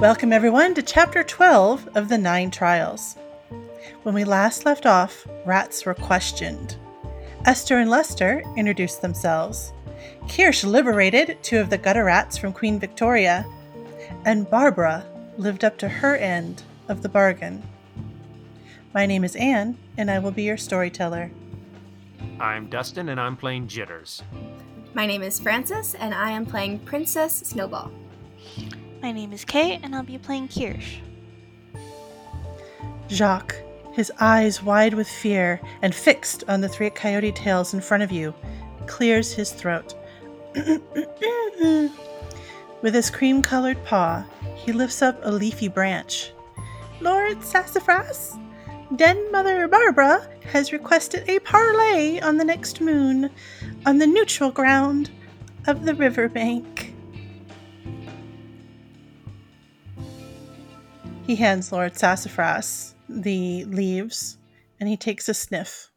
Welcome, everyone, to Chapter 12 of the Nine Trials. When we last left off, rats were questioned. Esther and Lester introduced themselves. Kirsch liberated two of the gutter rats from Queen Victoria, and Barbara lived up to her end of the bargain. My name is Anne, and I will be your storyteller. I'm Dustin, and I'm playing Jitters. My name is Frances, and I am playing Princess Snowball. My name is Kate, and I'll be playing Kirsch. Jacques, his eyes wide with fear and fixed on the three coyote tails in front of you, clears his throat. with his cream colored paw, he lifts up a leafy branch. Lord Sassafras, Den Mother Barbara has requested a parley on the next moon on the neutral ground of the riverbank. He hands Lord Sassafras the leaves and he takes a sniff.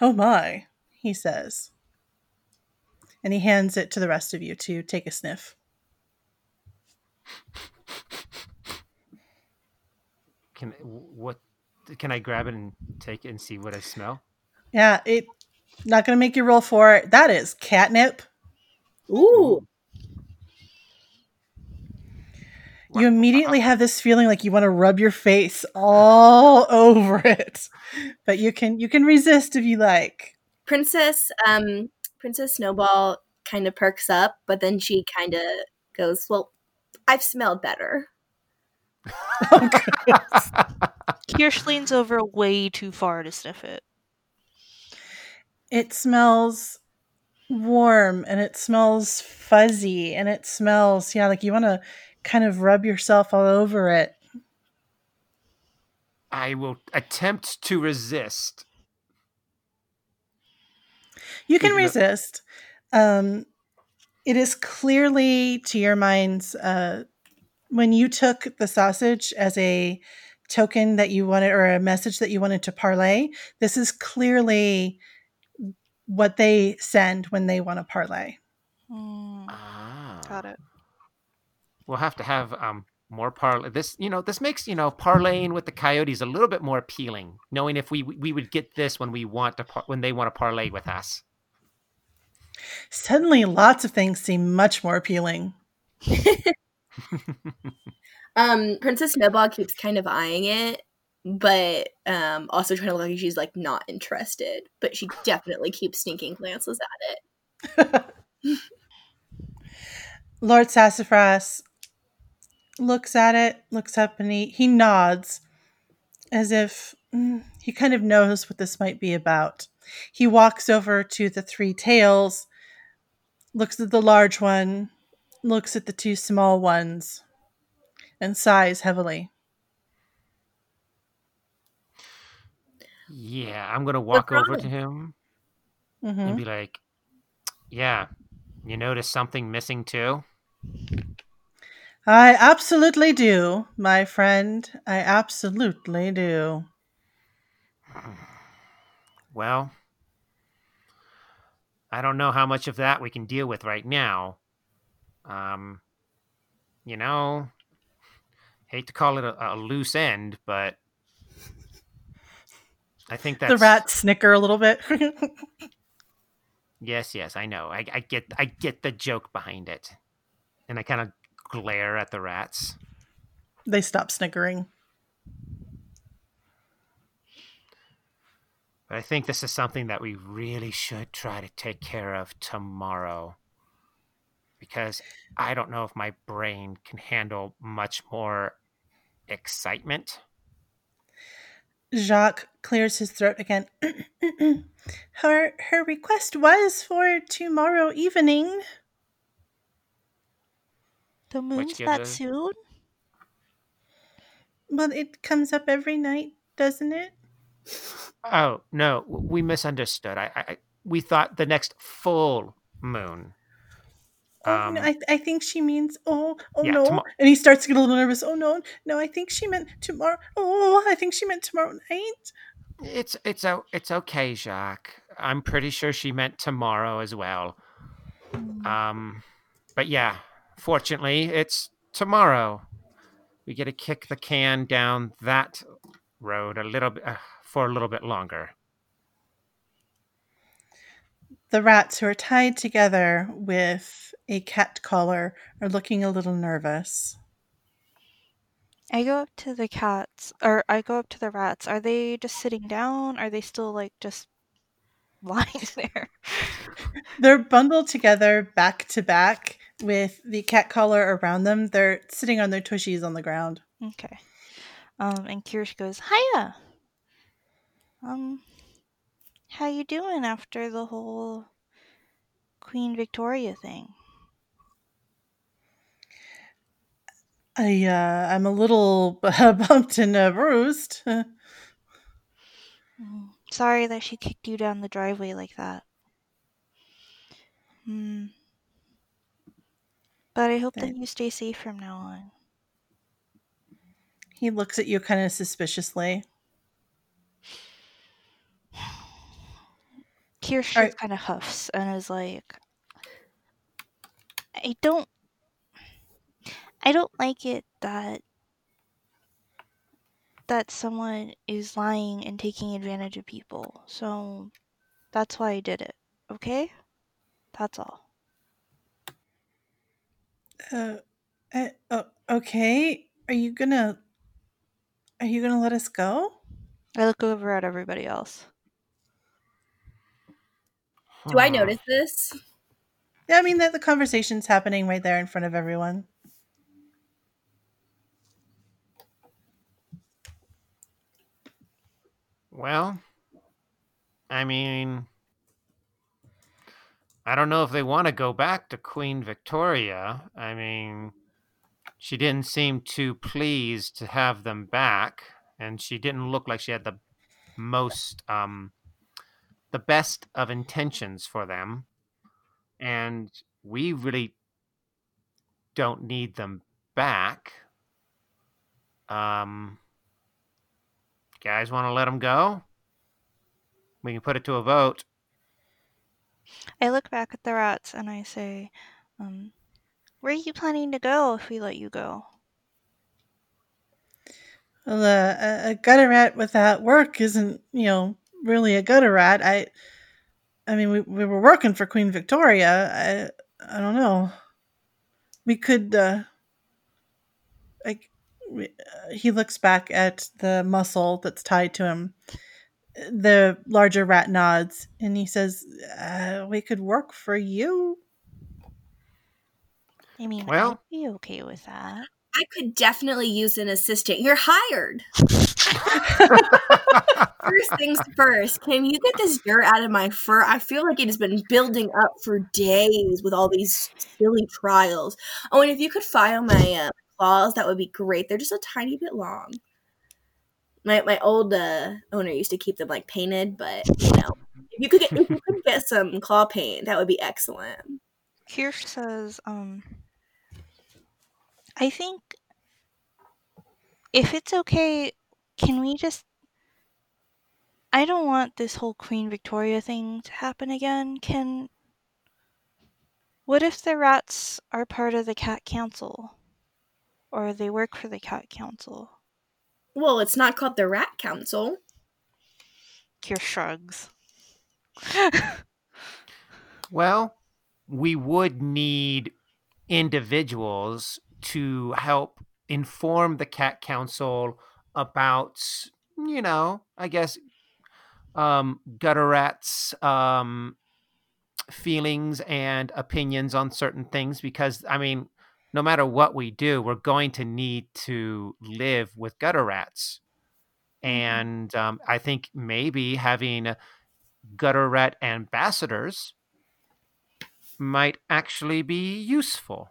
Oh my, he says. And he hands it to the rest of you to take a sniff. Can what? Can I grab it and take it and see what I smell? Yeah, it not gonna make you roll for it. That is catnip. Ooh. You immediately have this feeling like you want to rub your face all over it. But you can you can resist if you like. Princess um Princess Snowball kind of perks up, but then she kind of goes, "Well, I've smelled better." Oh, Kirsch leans over way too far to sniff it. It smells warm and it smells fuzzy and it smells yeah like you want to kind of rub yourself all over it. I will attempt to resist. You can Even though- resist. Um, it is clearly to your minds uh, when you took the sausage as a token that you wanted or a message that you wanted to parlay. This is clearly what they send when they want to parlay. Mm, Ah. got it. We'll have to have um more parlay. This you know this makes you know parlaying with the coyotes a little bit more appealing, knowing if we we would get this when we want to par- when they want to parlay with us. Suddenly, lots of things seem much more appealing. Um Princess Snowball keeps kind of eyeing it, but um also trying to look like she's like not interested, but she definitely keeps sneaking glances at it. Lord Sassafras looks at it, looks up, and he, he nods as if mm, he kind of knows what this might be about. He walks over to the three tails, looks at the large one, looks at the two small ones, and sighs heavily. Yeah, I'm gonna walk over to him hmm and be like, "Yeah, you notice something missing too?" I absolutely do, my friend. I absolutely do. Well, I don't know how much of that we can deal with right now. Um, you know, hate to call it a, a loose end, but I think that's The rats snicker a little bit. Yes, yes, I know. I, I get, I get the joke behind it, and I kind of glare at the rats. they stop snickering. But I think this is something that we really should try to take care of tomorrow. Because I don't know if my brain can handle much more excitement. Jacques clears his throat again. her her request was for tomorrow evening. The moon's that a- soon? Well, it comes up every night, doesn't it? Oh no, we misunderstood. I, I, I- we thought the next full moon. Oh, Um, no, I, I think she means oh oh yeah, no, tomo- and he starts to get a little nervous. Oh no, no, I think she meant tomorrow. Oh, I think she meant tomorrow night. It's it's o- it's okay, Jacques. I'm pretty sure she meant tomorrow as well. Um, but yeah, fortunately, it's tomorrow. we get to kick the can down that road a little bit uh, for a little bit longer. The rats who are tied together with a cat collar are looking a little nervous. I go up to the cats, or I go up to the rats. Are they just sitting down? Are they still like just lying there? They're bundled together back to back with the cat collar around them. They're sitting on their tushies on the ground. Okay. Um, and Kirsch goes, "Hiya. Um, how you doing after the whole Queen Victoria thing?" I uh, I'm a little bumped and uh, bruised. Mm, Sorry that she kicked you down the driveway like that. Hmm. But I hope that you stay safe from now on. He looks at you kind of suspiciously. Kirsch Alright. kind of huffs and is like, I don't. I don't like it that that someone is lying and taking advantage of people. So that's why I did it. Okay? That's all. Uh, uh, oh, okay. Are you gonna? Are you gonna let us go? I look over at everybody else. Do I notice this? Yeah, I mean that the conversation's happening right there in front of everyone. Well, I mean, I don't know if they want to go back to Queen Victoria. I mean, she didn't seem too pleased to have them back, and she didn't look like she had the most, um, the best of intentions for them. And we really don't need them back. Um, guys want to let them go? We can put it to a vote. I look back at the rats and I say, um, where are you planning to go if we let you go? Well, uh, a, gutter rat without work isn't, you know, really a gutter rat. I, I mean, we, we were working for Queen Victoria. I, I don't know. We could, uh, like, we, uh, he looks back at the muscle that's tied to him. The larger rat nods and he says, uh, "We could work for you." I mean, Well- I'd be okay with that. I could definitely use an assistant. You're hired. First things first, can you get this dirt out of my fur? I feel like it has been building up for days with all these silly trials. Oh, and if you could file my uh, claws, that would be great. They're just a tiny bit long. My my old uh, owner used to keep them like painted, but you know, if you could get if you could get some claw paint, that would be excellent. Kirsch says, um, I think if it's okay, can we just. I don't want this whole Queen Victoria thing to happen again. Can. What if the rats are part of the Cat Council? Or they work for the Cat Council? Well, it's not called the Rat Council. Kirsch shrugs. Well, we would need individuals to help inform the cat council about, you know, I guess, um, gutter rats' um, feelings and opinions on certain things. Because, I mean, no matter what we do, we're going to need to live with gutter rats. And um, I think maybe having gutter rat ambassadors might actually be useful.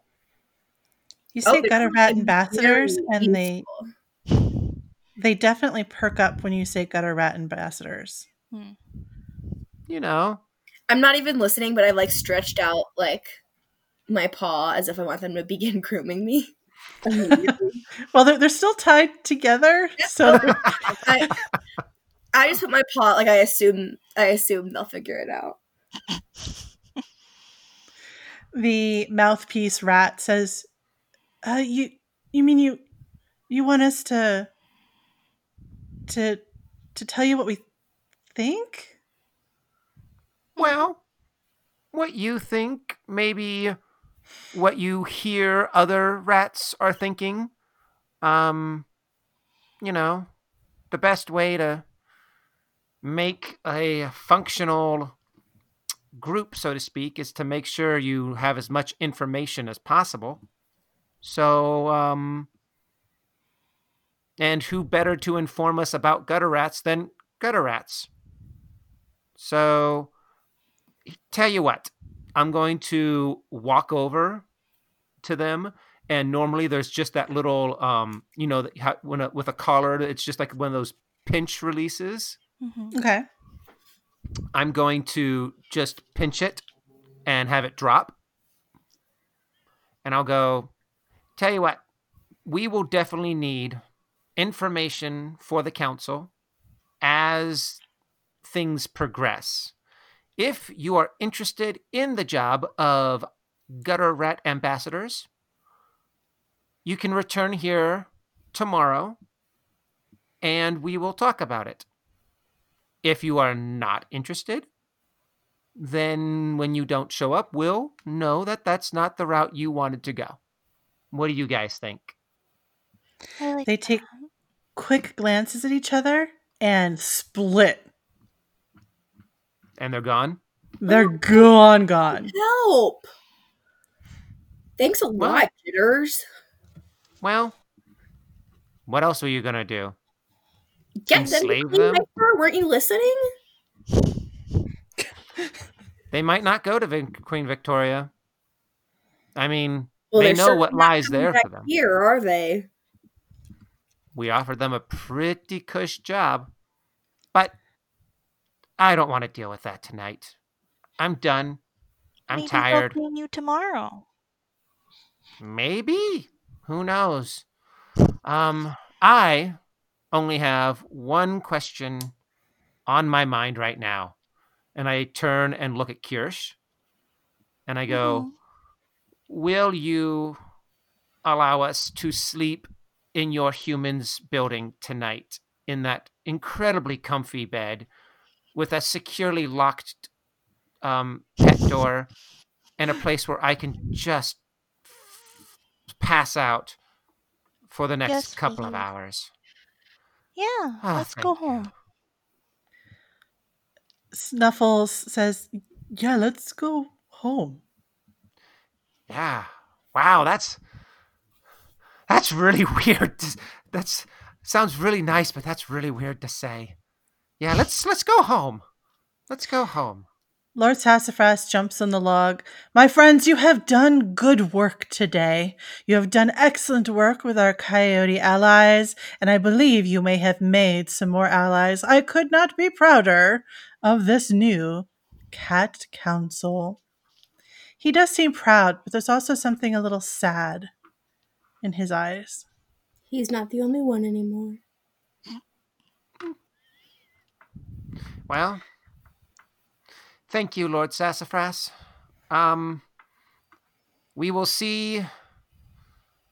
You Oh, say they're gutter rat ambassadors, and they they definitely perk up when you say gutter rat ambassadors. You know, I'm not even listening, but I've like stretched out like my paw as if I want them to begin grooming me. Well, they're, they're still tied together, so I, I just put my paw like I assume I assume they'll figure it out. the mouthpiece rat says, uh, "You, you mean you, You want us to to to tell you what we think? Well, what you think, maybe what you hear other rats are thinking. Um, you know, the best way to make a functional group, so to speak, is to make sure you have as much information as possible. So, um, and who better to inform us about gutter rats than gutter rats? So, tell you what, I'm going to walk over to them. And normally there's just that little, um, you know, when a, with a collar, it's just like one of those pinch releases. Mm-hmm. Okay. I'm going to just pinch it and have it drop. And I'll go, tell you what, we will definitely need information for the council as things progress. If you are interested in the job of gutter rat ambassadors, you can return here tomorrow and we will talk about it. If you are not interested, then when you don't show up, we'll know that that's not the route you wanted to go. What do you guys think? Like They take quick glances at each other and split. And they're gone? They're oh, gone, gone. Help! Thanks a Well- lot, jitters. Well, what else were you going to do? Get them enslave clean them? my. Weren't you listening? They might not go to Vic- Queen Victoria. I mean, Well, they know what lies there for them. Here are they? We offered them a pretty cush job, but I don't want to deal with that tonight. I'm done. I'm Maybe tired. clean you tomorrow. Maybe. Who knows? Um, I only have one question on my mind right now. And I turn and look at Kirsch and I go, Mhm. Will you allow us to sleep in your humans building tonight in that incredibly comfy bed with a securely locked um, pet door and a place where I can just pass out for the next Yes, couple of hours? Yeah, Ah, let's go thank you. home. Snuffles says, Yeah, let's go home. Yeah. Wow, that's that's really weird. to- That's sounds really nice, but that's really weird to say. Yeah, let's let's go home. Let's go home. Lord Sassafras jumps on the log. My friends, you have done good work today. You have done excellent work with our coyote allies, and I believe you may have made some more allies. I could not be prouder of this new cat council. He does seem proud, but there's also something a little sad in his eyes. He's not the only one anymore. Well, thank you, Lord Sassafras. Um, we will see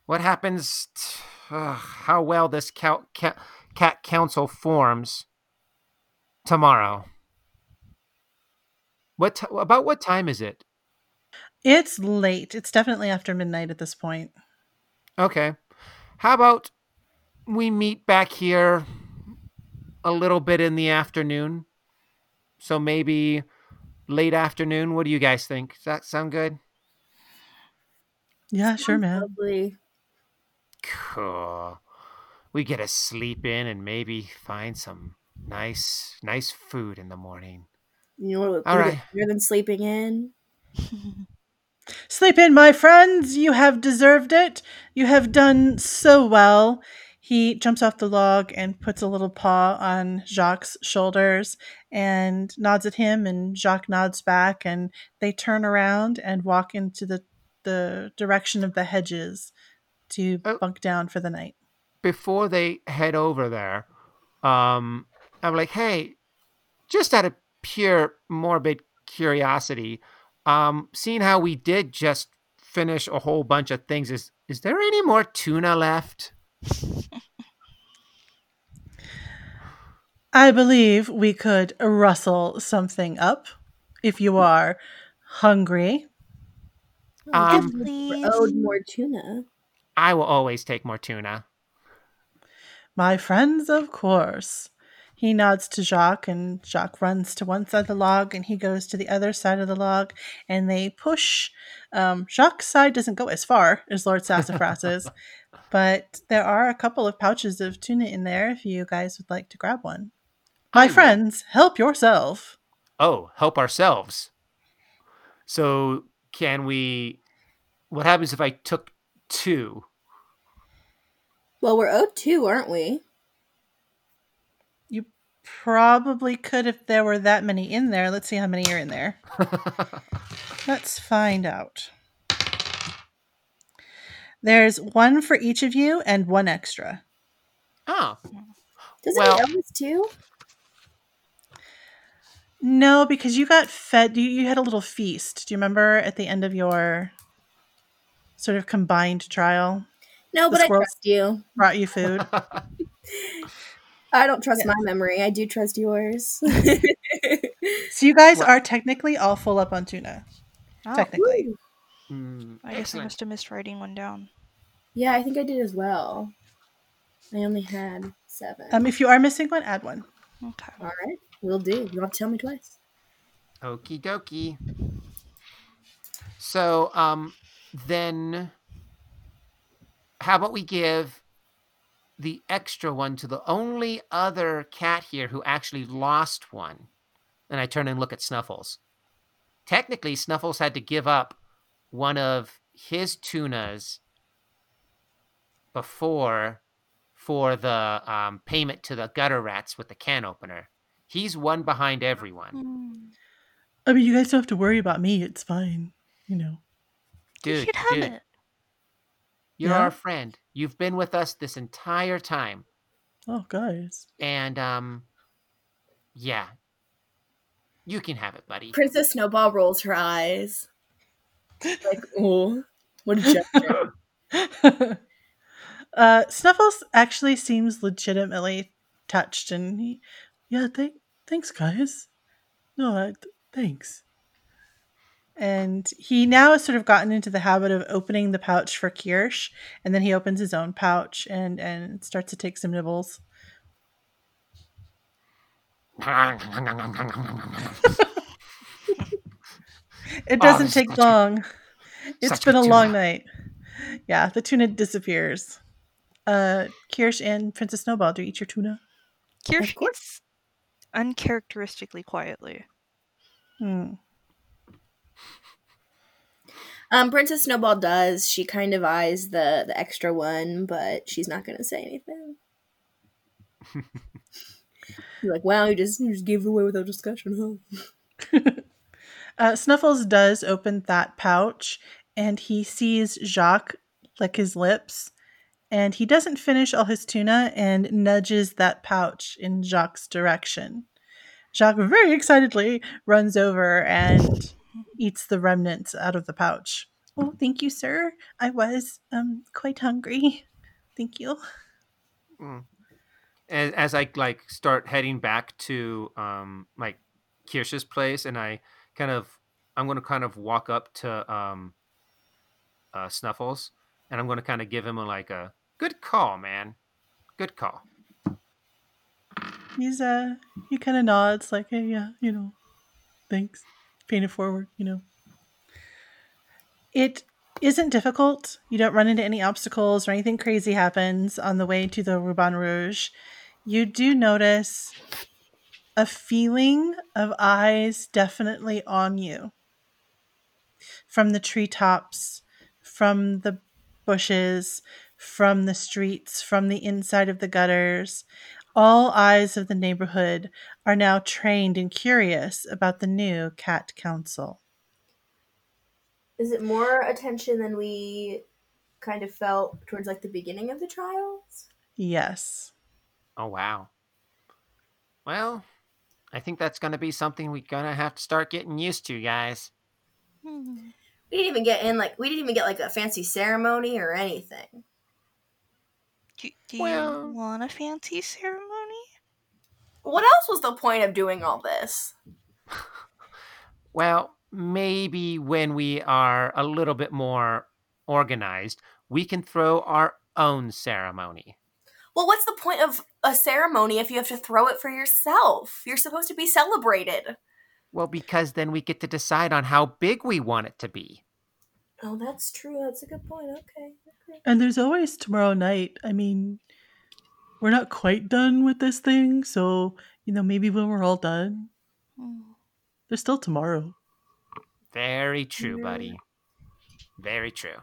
what happens. T- ugh, how well this cal- ca- cat council forms tomorrow. What t- about what time is it? It's late. It's definitely after midnight at this point. Okay. How about we meet back here a little bit in the afternoon? So maybe late afternoon. What do you guys think? Does that sound good? Yeah, sure, man. Probably. Cool. We get to sleep in and maybe find some nice, nice food in the morning. You know what All would be better than sleeping in? Sleep in, my friends. You have deserved it. You have done so well. He jumps off the log and puts a little paw on Jacques' shoulders and nods at him, and Jacques nods back, and they turn around and walk into the, the direction of the hedges to Oh. bunk down for the night. Before they head over there, um, I'm like, hey, just out of pure morbid curiosity, um, seeing how we did just finish a whole bunch of things, is is there any more tuna left? I believe we could rustle something up if you are hungry. Um, We're Please. owed more tuna. I will always take more tuna. My friends, of course. He nods to Jacques, and Jacques runs to one side of the log, and he goes to the other side of the log, and they push. Um, Jacques' side doesn't go as far as Lord Sassafras's, but there are a couple of pouches of tuna in there if you guys would like to grab one. My I will. friends, help yourself. Oh, help ourselves. So can we? What happens if I took two? Well, we're owed two, aren't we? You probably could if there were that many in there. Let's see how many are in there. Let's find out. There's one for each of you and one extra. Ah. oh, Doesn't Well- he owe us two? No, because you got fed. You, you had a little feast. Do you remember at the end of your sort of combined trial? No, The but I trust you. Brought you food. I don't trust Yeah. my memory. I do trust yours. so you guys are technically all full up on tuna. Oh, Technically. Mm, I guess I excellent. must have missed writing one down. yeah, I think I did as well. I only had seven. Um, if you are missing one, add one. Okay. All right, we'll do. You don't have to tell me twice. Okie dokie. So, um, then how about we give the extra one to the only other cat here who actually lost one? And I turn and look at Snuffles. Technically, Snuffles had to give up one of his tunas before for the um, payment to the gutter rats with the can opener. He's one behind everyone. Hmm. I mean, you guys don't have to worry about me. It's fine. You know. You Dude, should have dude, it. You're Yeah? our friend. You've been with us this entire time. Oh, guys. And um yeah. You can have it, buddy. Princess Snowball rolls her eyes. Like, oh, what a gesture. uh, Snuffles actually seems legitimately touched, and he, yeah, th- thanks, guys. No, I, th- thanks. And he now has sort of gotten into the habit of opening the pouch for Kirsch, and then he opens his own pouch and and starts to take some nibbles. It Oh, doesn't this is take such a- long. It's such been a a long tuna. night. Yeah, the tuna disappears. Uh, Kirsch and Princess Snowball, do you eat your tuna? Kirsch of course. eats uncharacteristically quietly. Hmm. Um, Princess Snowball does. She kind of eyes the the extra one, but she's not gonna say anything. You're like, wow, you just you just gave it away without discussion, huh? Uh, Snuffles does open that pouch and he sees Jacques lick his lips. And he doesn't finish all his tuna and nudges that pouch in Jacques' direction. Jacques very excitedly runs over and eats the remnants out of the pouch. Oh, thank you, sir. I was um quite hungry. Thank you. Mm. as, as I like start heading back to um like Kirsch's place, and I kind of I'm going to kind of walk up to um uh, Snuffles, and I'm going to kind of give him a like a good call, man, good call. He's uh he kind of nods like, hey, yeah, you know, thanks. Paying it forward, you know. It isn't difficult. You don't run into any obstacles or anything crazy happens on the way to the Ruban Rouge. You do notice a feeling of eyes definitely on you from the treetops, from the bushes, from the streets, from the inside of the gutters. All eyes of the neighborhood are now trained and curious about the new cat council. Is it more attention than we kind of felt towards like the beginning of the trials? Yes. Oh wow. Well, I think that's going to be something we're going to have to start getting used to, guys. Hmm. We didn't even get in like we didn't even get like a fancy ceremony or anything. Do, do you want a fancy ceremony? What else was the point of doing all this? Well, maybe when we are a little bit more organized, we can throw our own ceremony. Well, what's the point of a ceremony if you have to throw it for yourself? You're supposed to be celebrated. Well, because then we get to decide on how big we want it to be. Oh, that's true. That's a good point. Okay. okay. And there's always tomorrow night. I mean, we're not quite done with this thing, so you know, maybe when we're all done, Hmm. there's still tomorrow. Very true, buddy. Very true.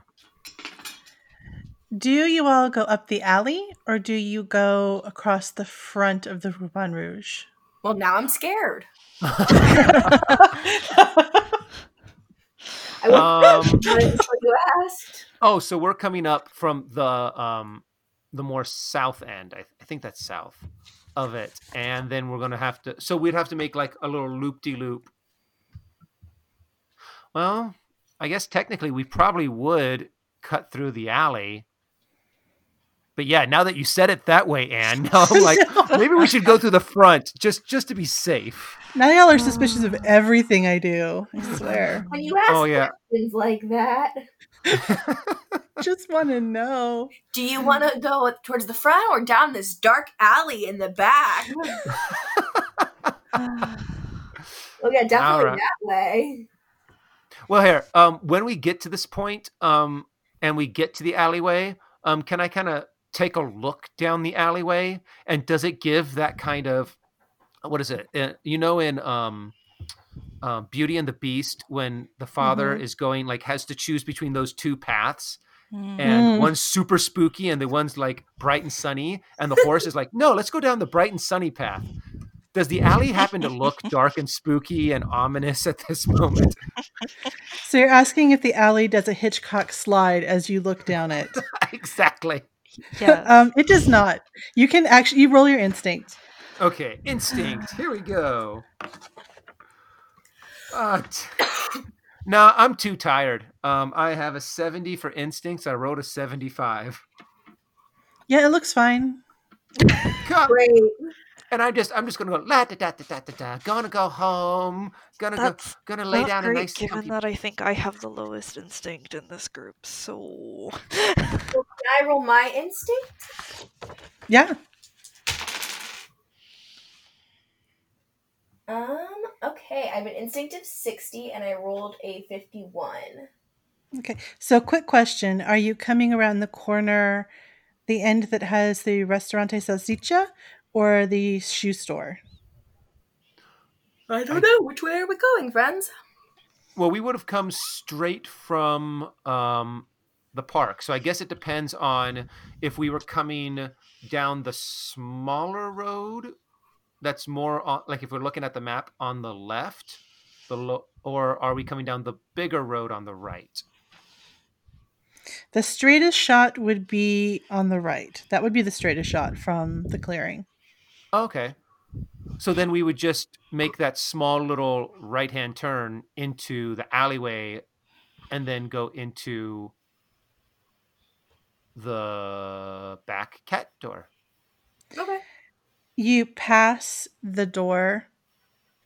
Do you all go up the alley or do you go across the front of the Ruban Rouge? Well, now I'm scared. I Um, wasn't sure you asked. oh, so we're coming up from the um the more south end. I, I think that's south of it, and then we're gonna have to. So we'd have to make like a little loop de loop. Well, I guess technically we probably would cut through the alley. But yeah, now that you said it that way, Anne, now I'm like, maybe we should go through the front just just to be safe. now y'all are suspicious of everything I do. I swear. When you ask Oh yeah. questions like that, Just want to know. do you want to go towards the front or down this dark alley in the back? well, yeah, definitely Alright. that way. Well, here, um, when we get to this point, um, and we get to the alleyway, um, can I kind of take a look down the alleyway? And does it give that kind of what is it? Uh, you know, in um, uh, Beauty and the Beast, when the father Mhm. is going like has to choose between those two paths, Hmm. and Mm. one's super spooky and the one's like bright and sunny, and the horse is like, no, let's go down the bright and sunny path. Does the alley happen to look dark and spooky and ominous at this moment? So you're asking if the alley does a Hitchcock slide as you look down it. exactly. yes. um, it does not. You can actually you roll your instinct. Okay, instinct. Here we go. Uh, t- no, I'm too tired. Um, I have a 70 for instincts. I wrote a 75. Yeah, it looks fine. God, Great. And I'm just, I'm just gonna go la da da da da da da. Gonna go home. Gonna That's go. Gonna lay Not down a great, nice. given comfy- that I think I have the lowest instinct in this group. So Well, can I roll my instinct? Yeah. Um. Okay, I have an instinct of sixty, and I rolled a fifty-one. Okay. So quick question. Are you coming around the corner, the end that has the Restaurante Salsicha or the shoe store? I don't know which way are we going, friends. Well, we would have come straight from um, the park. So I guess it depends on if we were coming down the smaller road. That's more on, like if we're looking at the map on the left, the lo- or are we coming down the bigger road on the right? The straightest shot would be on the right. That would be the straightest shot from the clearing. Okay. So then we would just make that small little right hand turn into the alleyway and then go into the back cat door. Okay. You pass the door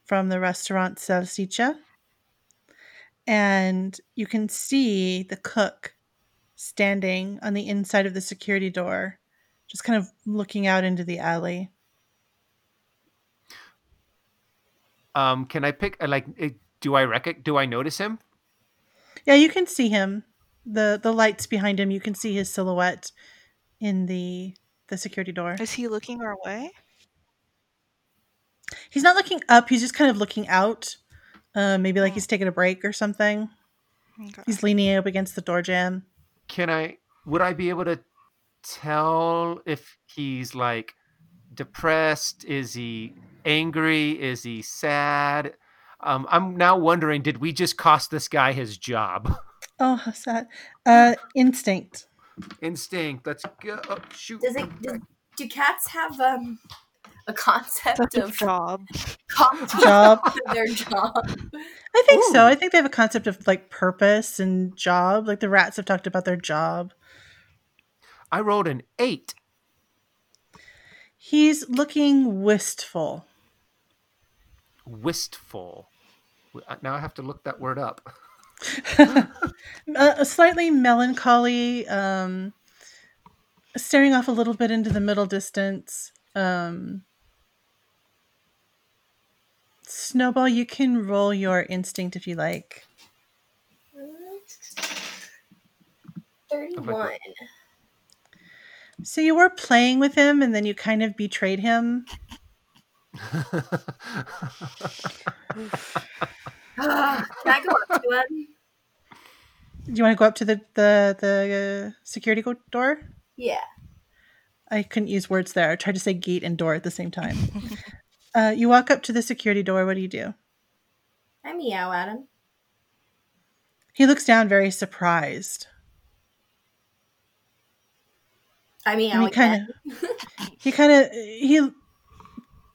from the restaurant Salsicha, and you can see the cook standing on the inside of the security door, just kind of looking out into the alley. Um, can I pick uh, like eh, do I rec- do I notice him? Yeah, you can see him. the The lights behind him, you can see his silhouette in the the security door. is he looking our way? He's not looking up. He's just kind of looking out. Uh, maybe like Hmm. he's taking a break or something. Okay. He's leaning up against the door jamb. Can I would I be able to tell if he's like depressed? Is he angry? Is he sad? Um, I'm now wondering, did we just cost this guy his job? Oh, how sad. Uh, instinct. Instinct. Let's go. Oh, shoot. Does it? Does, do cats have um a concept That's a of job. concept Job. of their job? I think so. I think they have a concept of like purpose and job. Like the rats have talked about their job. I rolled an eight. He's looking wistful. Wistful. Uh, Now I have to look that word up. a slightly melancholy, um, staring off a little bit into the middle distance. Um, Snowball, you can roll your instinct if you like. Thirty-one. So you were playing with him and then you kind of betrayed him. Can I go up to him? Do you want to go up to the the the uh, security door? Yeah. I couldn't use words there. I tried to say gate and door at the same time. uh, you walk up to the security door. What do you do? I meow at him. He looks down, very surprised. I meow And he kind of, he kind of, he.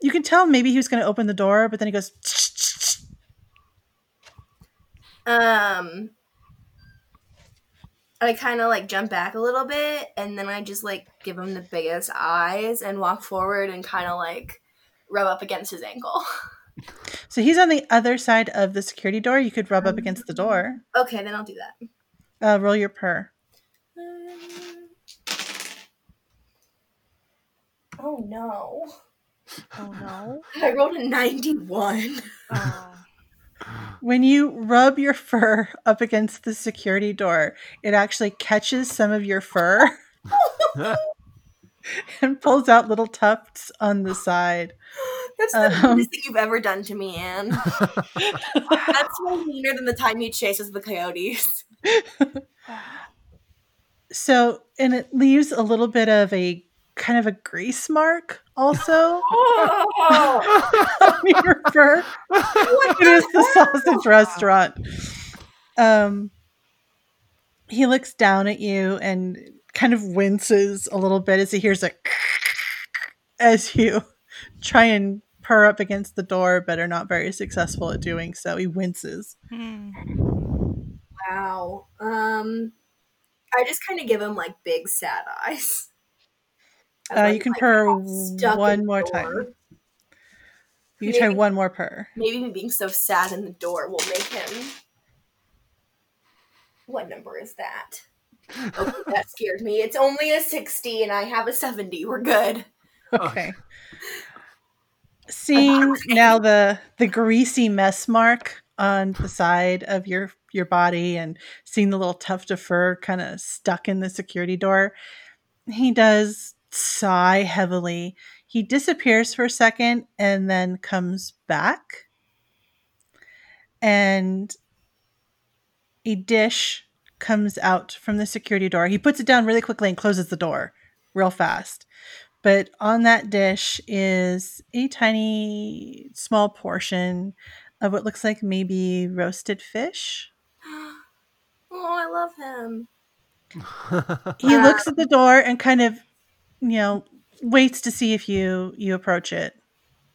You can tell maybe he was going to open the door, but then he goes. Um, I kind of like jump back a little bit, and then I just like give him the biggest eyes and walk forward and kind of like rub up against his ankle. So he's on the other side of the security door. You could rub up against the door. okay, then I'll do that. Uh, roll your purr. Um, Oh no! Oh no. I rolled a ninety-one. Oh. When you rub your fur up against the security door, it actually catches some of your fur and pulls out little tufts on the side. That's the Um. thing you've ever done to me, Anne. That's way meaner than the time you chased us the coyotes. So, and it leaves a little bit of a kind of a grease mark also Oh, on your fur. It is the sausage restaurant. Um, he looks down at you and kind of winces a little bit as he hears a as you try and purr up against the door, but are not very successful at doing so. He winces. Hmm. wow. Um, I just kind of give him like big sad eyes. As Uh, I'm, you can purr one more door. time. You can try one more purr. Maybe me being so sad in the door will make him. What number is that? Okay, that scared me. It's only a 60 and I have a 70. We're good. Okay. Seeing now the the greasy mess mark on the side of your your body and seeing the little tuft of fur kind of stuck in the security door, he does sigh heavily. He disappears for a second and then comes back. And a dish comes out from the security door. He puts it down really quickly and closes the door real fast. But on that dish is a tiny, small portion of what looks like maybe roasted fish. Oh, I love him. He looks at the door and kind of, you know, waits to see if you you approach it.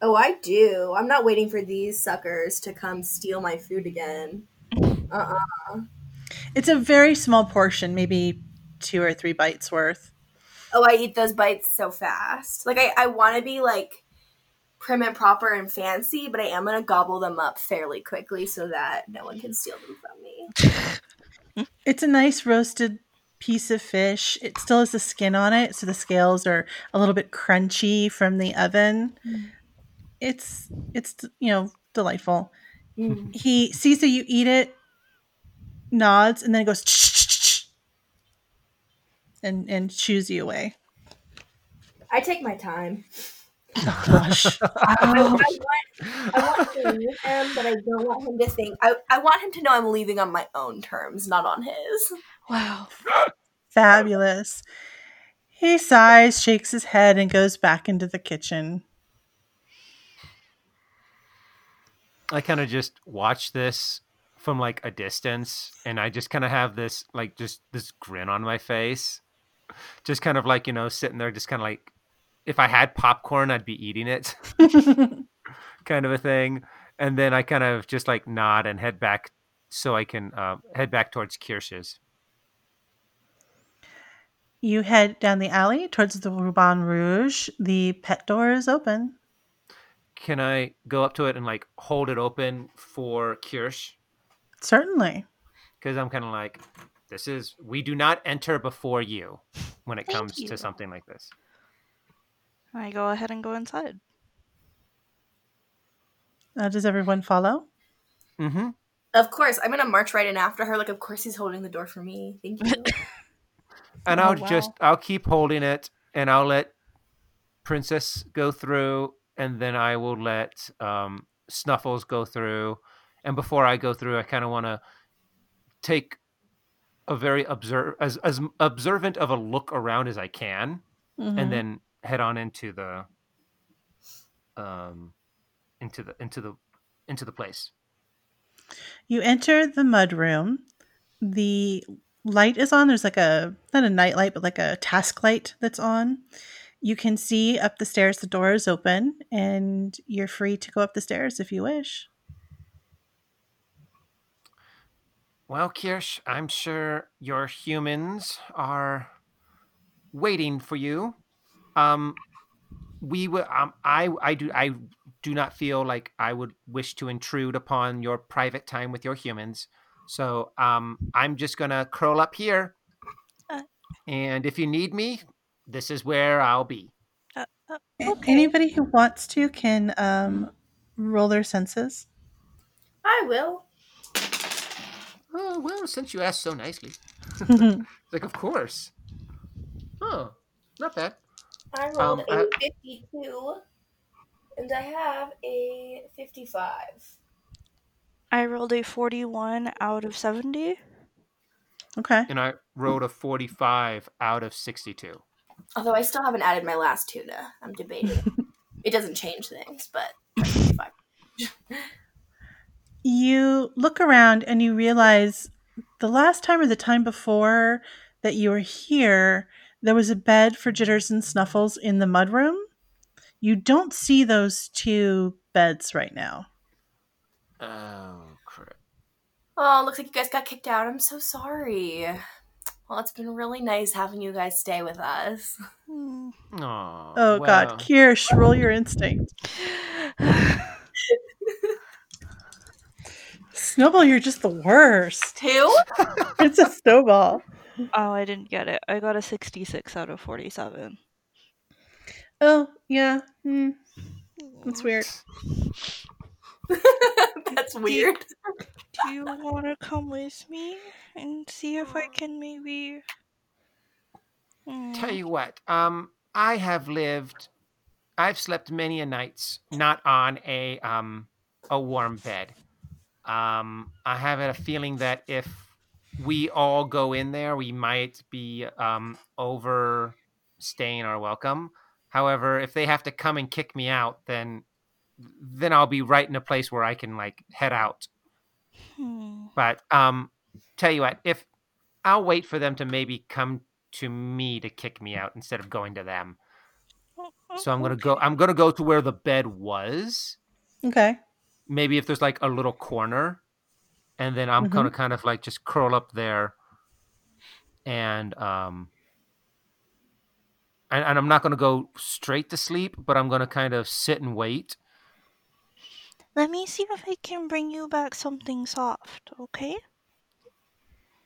Oh, I do. I'm not waiting for these suckers to come steal my food again. Uh-uh. It's a very small portion, maybe two or three bites worth. Oh, I eat those bites so fast. Like I, I want to be like prim and proper and fancy, but I am gonna gobble them up fairly quickly so that no one can steal them from me. It's a nice roasted piece of fish. It still has the skin on it, so the scales are a little bit crunchy from the oven. Mm. It's it's you know delightful. Mm. He sees that you eat it, nods, and then he goes and and shoos you away. I take my time. Oh gosh. I, I want, I want to leave him, but I don't want him to think. I, I want him to know I'm leaving on my own terms, not on his. Wow. Fabulous. He sighs, shakes his head, and goes back into the kitchen. I kind of just watch this from like a distance and I just kind of have this like just this grin on my face. Just kind of like, you know, sitting there just kind of like if I had popcorn, I'd be eating it kind of a thing. And then I kind of just like nod and head back so I can uh, head back towards Kirsch's. You head down the alley towards the Ruban Rouge. The pet door is open. Can I go up to it and like hold it open for Kirsch? Certainly. Because I'm kind of like, this is we do not enter before you when it Thank comes you. to something like this. I go ahead and go inside. Uh, does everyone follow? Mm-hmm. Of course, I'm gonna march right in after her. Like, of course he's holding the door for me. Thank you. And Oh, I'll wow. just I'll keep holding it, and I'll let Princess go through, and then I will let um, Snuffles go through. And before I go through, I kind of want to take a very observe as as observant of a look around as I can, Mhm. and then head on into the um into the into the into the place. You enter the mud room. The light is on. There's like a not a night light, but like a task light that's on. You can see up the stairs. The door is open, and you're free to go up the stairs if you wish. Well, Kirsch, I'm sure your humans are waiting for you. Um, we will. Um, I, I do. I do not feel like I would wish to intrude upon your private time with your humans. So, um, I'm just gonna curl up here, Uh. and if you need me, this is where I'll be. Uh, uh, okay. Anybody who wants to can um, roll their senses. I will. Oh well, since you asked so nicely, like of course. Oh, not bad. I rolled Um, a I- 52, and I have a 55. I rolled a 41 out of 70. okay. And I rolled a 45 out of 62. Although I still haven't added my last tuna. I'm debating. it doesn't change things, but You look around and you realize the last time or the time before that you were here, there was a bed for Jitters and Snuffles in the mudroom. You don't see those two beds right now. Oh, crap. Oh, looks like you guys got kicked out. I'm so sorry. Well, it's been really nice having you guys stay with us. Hmm. Oh, Oh, God. well, Kirsch, roll your instinct. Snowball, you're just the worst. Two? It's a snowball. oh, I didn't get it. I got a 66 out of 47. Oh, yeah. Hmm. That's weird. That's weird. Do you want to come with me and see if I can maybe. Hmm. Tell you what, um, I have lived, I've slept many a nights not on a um a warm bed. Um, I have a feeling that if we all go in there, we might be um overstaying our welcome. However, if they have to come and kick me out, then then I'll be right in a place where I can like head out. Hmm. But um, tell you what, if I'll wait for them to maybe come to me to kick me out instead of going to them. So I'm gonna go. I'm gonna go to where the bed was. Okay. Maybe if there's like a little corner, and then I'm gonna kind of like just curl up there, and um, and, and I'm not gonna go straight to sleep, but I'm gonna kind of sit and wait. Let me see if I can bring you back something soft, okay?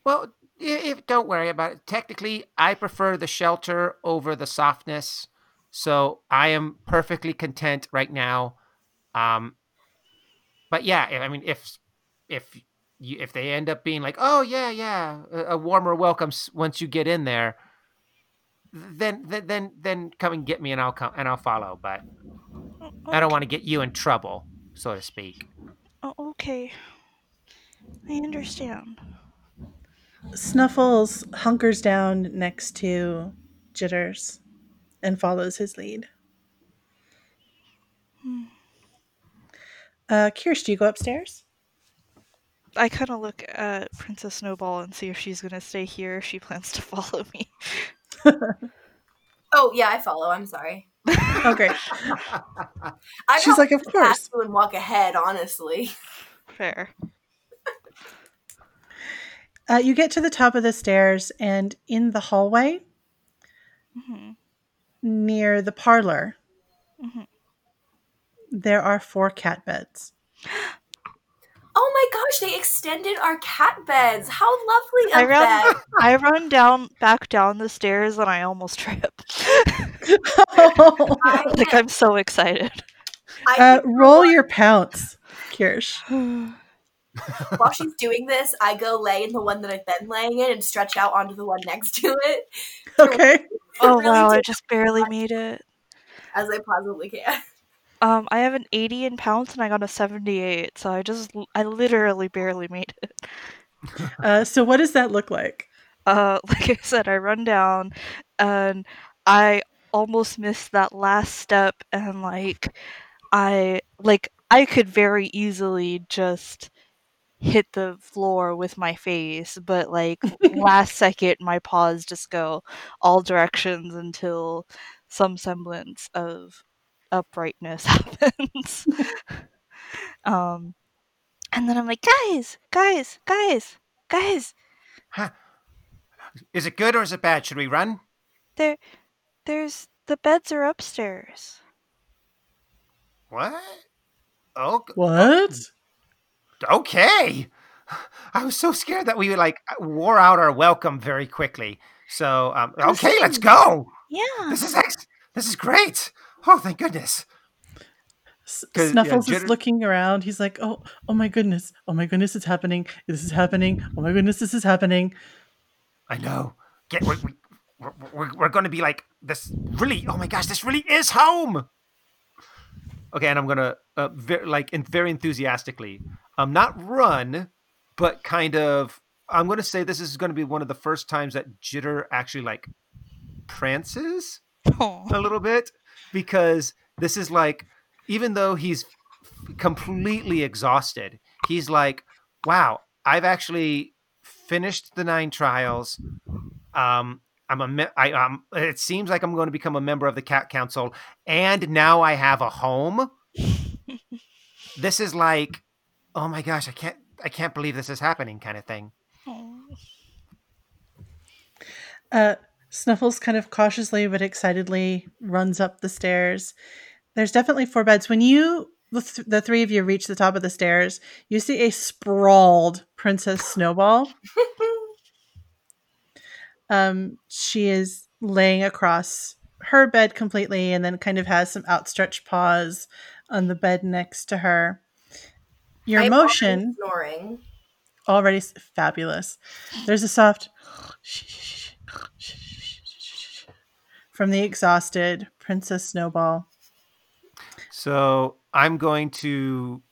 Well, if don't worry about it. Technically, I prefer the shelter over the softness, so I am perfectly content right now. Um, but yeah, I I mean, if if you, if they end up being like, oh yeah, yeah, a, a warmer welcome once you get in there, then then then then come and get me and I'll come and I'll follow. But I don't want to get you in trouble, so to speak. Oh, okay. I understand. Snuffles hunkers down next to Jitters and follows his lead. Hmm. Uh, Kirsch, do you go upstairs? I kind of look at Princess Snowball and see if she's gonna stay here. If she plans to follow me. Oh, yeah, I follow. I'm sorry. Oh, great. I She's like, of course. you and walk ahead, honestly. Fair. Uh, you get to the top of the stairs, and in the hallway, hmm Near the parlor, hmm there are four cat beds. Oh my gosh, they extended our cat beds. How lovely I of ran, them. I run down back down the stairs and I almost trip. I, like I'm so excited. I uh, roll your pounce, Kirsch. while she's doing this, I go lay in the one that I've been laying in and stretch out onto the one next to it Okay. oh really wow, I just barely made it. as I possibly can. Um, I have an 80 in pounds and I got a 78, so I just I literally barely made it. Uh, so what does that look like? Uh, like I said, I run down and I almost missed that last step and like I like I could very easily just hit the floor with my face, but like last second my paws just go all directions until some semblance of uprightness happens. um and then I'm like, guys, guys, guys, guys, Huh. Is it good or is it bad? Should we run? there there's the beds are upstairs. What? Oh, What? okay. I was so scared that we like wore out our welcome very quickly. So, um, okay, let's go. Yeah. This is ex- this is great. Oh, thank goodness. S- 'Cause, yeah, Snuffles is looking around. He's like, "Oh, oh my goodness! Oh my goodness! It's happening! This is happening! Oh my goodness! This is happening!" I know. Get we, we, we're, we're, we're going to be like this. Really? Oh my gosh! This really is home. Okay, and I'm gonna uh, ver- like and very enthusiastically, um, not run, but kind of. I'm gonna say this is going to be one of the first times that Jitter actually like prances Aw. a little bit because this is like even though he's completely exhausted he's like wow i've actually finished the nine trials. Um i'm a me- I, um it seems like i'm going to become a member of the cat council and now i have a home. This is like oh my gosh i can't i can't believe this is happening kind of thing Uh, Snuffles kind of cautiously but excitedly runs up the stairs. There's definitely four beds. When you, the, th- the three of you, reach the top of the stairs, you see a sprawled Princess Snowball. Um, she is laying across her bed completely and then kind of has some outstretched paws on the bed next to her. Your I'm motion already snoring. already fabulous. There's a soft from the exhausted Princess Snowball. So I'm going to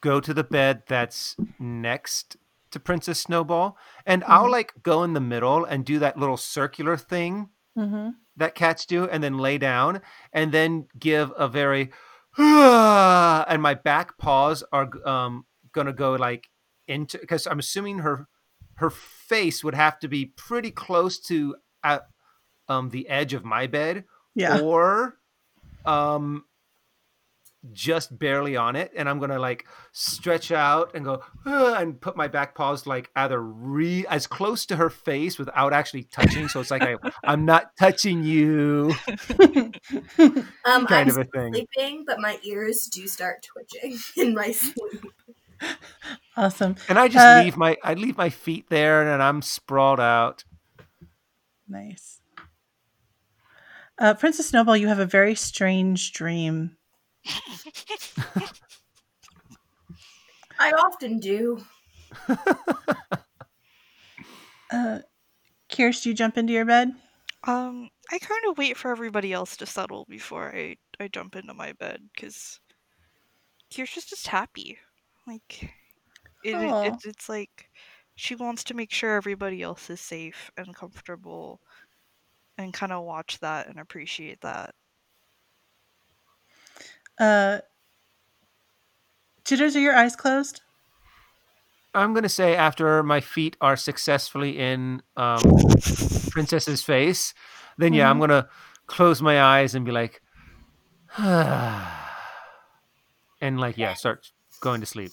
go to the bed that's next to Princess Snowball, and I'll Mhm. like go in the middle and do that little circular thing Mm-hmm. that cats do, and then lay down, and then give a very, and my back paws are um gonna go like into because I'm assuming her her face would have to be pretty close to at um the edge of my bed Yeah. or um just barely on it and i'm gonna like stretch out and go and put my back paws like either re as close to her face without actually touching so it's like I, i'm not touching you Um, kind I'm of a thing sleeping, but my ears do start twitching in my sleep. awesome. and i just Uh, leave my i leave my feet there and i'm sprawled out Nice. Uh, Princess Snowball, you have a very strange dream. I often do. Uh, Kirst, you jump into your bed? Um, I kind of wait for everybody else to settle before I I jump into my bed because Kirsha's just happy. Like it, it, Aw. it's it's like she wants to make sure everybody else is safe and comfortable, and kind of watch that and appreciate that. Uh, Jitters, are your eyes closed? i'm gonna say after my feet are successfully in um princess's face then yeah i'm gonna close my eyes and be like and like yeah start going to sleep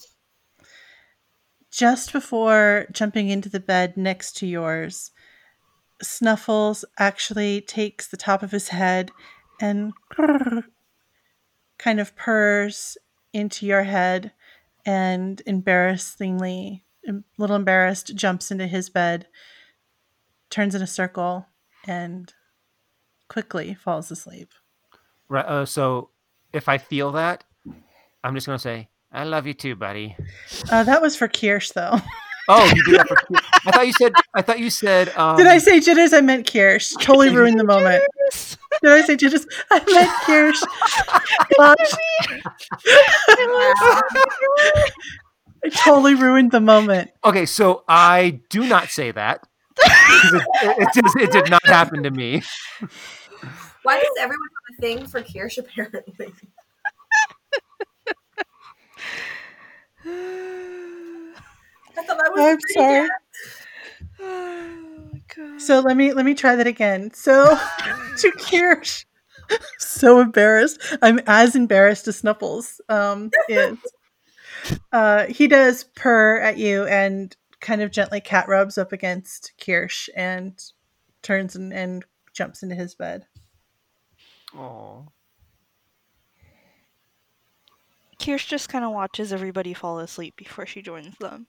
Just before jumping into the bed next to yours, Snuffles actually takes the top of his head and kind of purrs into your head and embarrassingly, a little embarrassed, jumps into his bed, turns in a circle, and quickly falls asleep. Right. Uh, so if I feel that, I'm just gonna say, "I love you too, buddy." Uh, that was for Kirsch, though. Oh, you did that for. I thought you said. I thought you said. Um, Did I say jitters? I meant Kirsch. Totally ruined the moment. Did I say jitters? I meant Kirsch. I totally ruined the moment. Okay, so I do not say that. 'Cause It, it, just, it did not happen to me. Why does everyone have a thing for Kirsch apparently? I thought that was I'm sorry. oh god. So let me let me try that again. So to Kirsch, so embarrassed. I'm as embarrassed as Snuffles um, is. Uh, he does purr at you and kind of gently cat rubs up against Kirsch and turns and, and jumps into his bed. Oh. Kirsch just kind of watches everybody fall asleep before she joins them.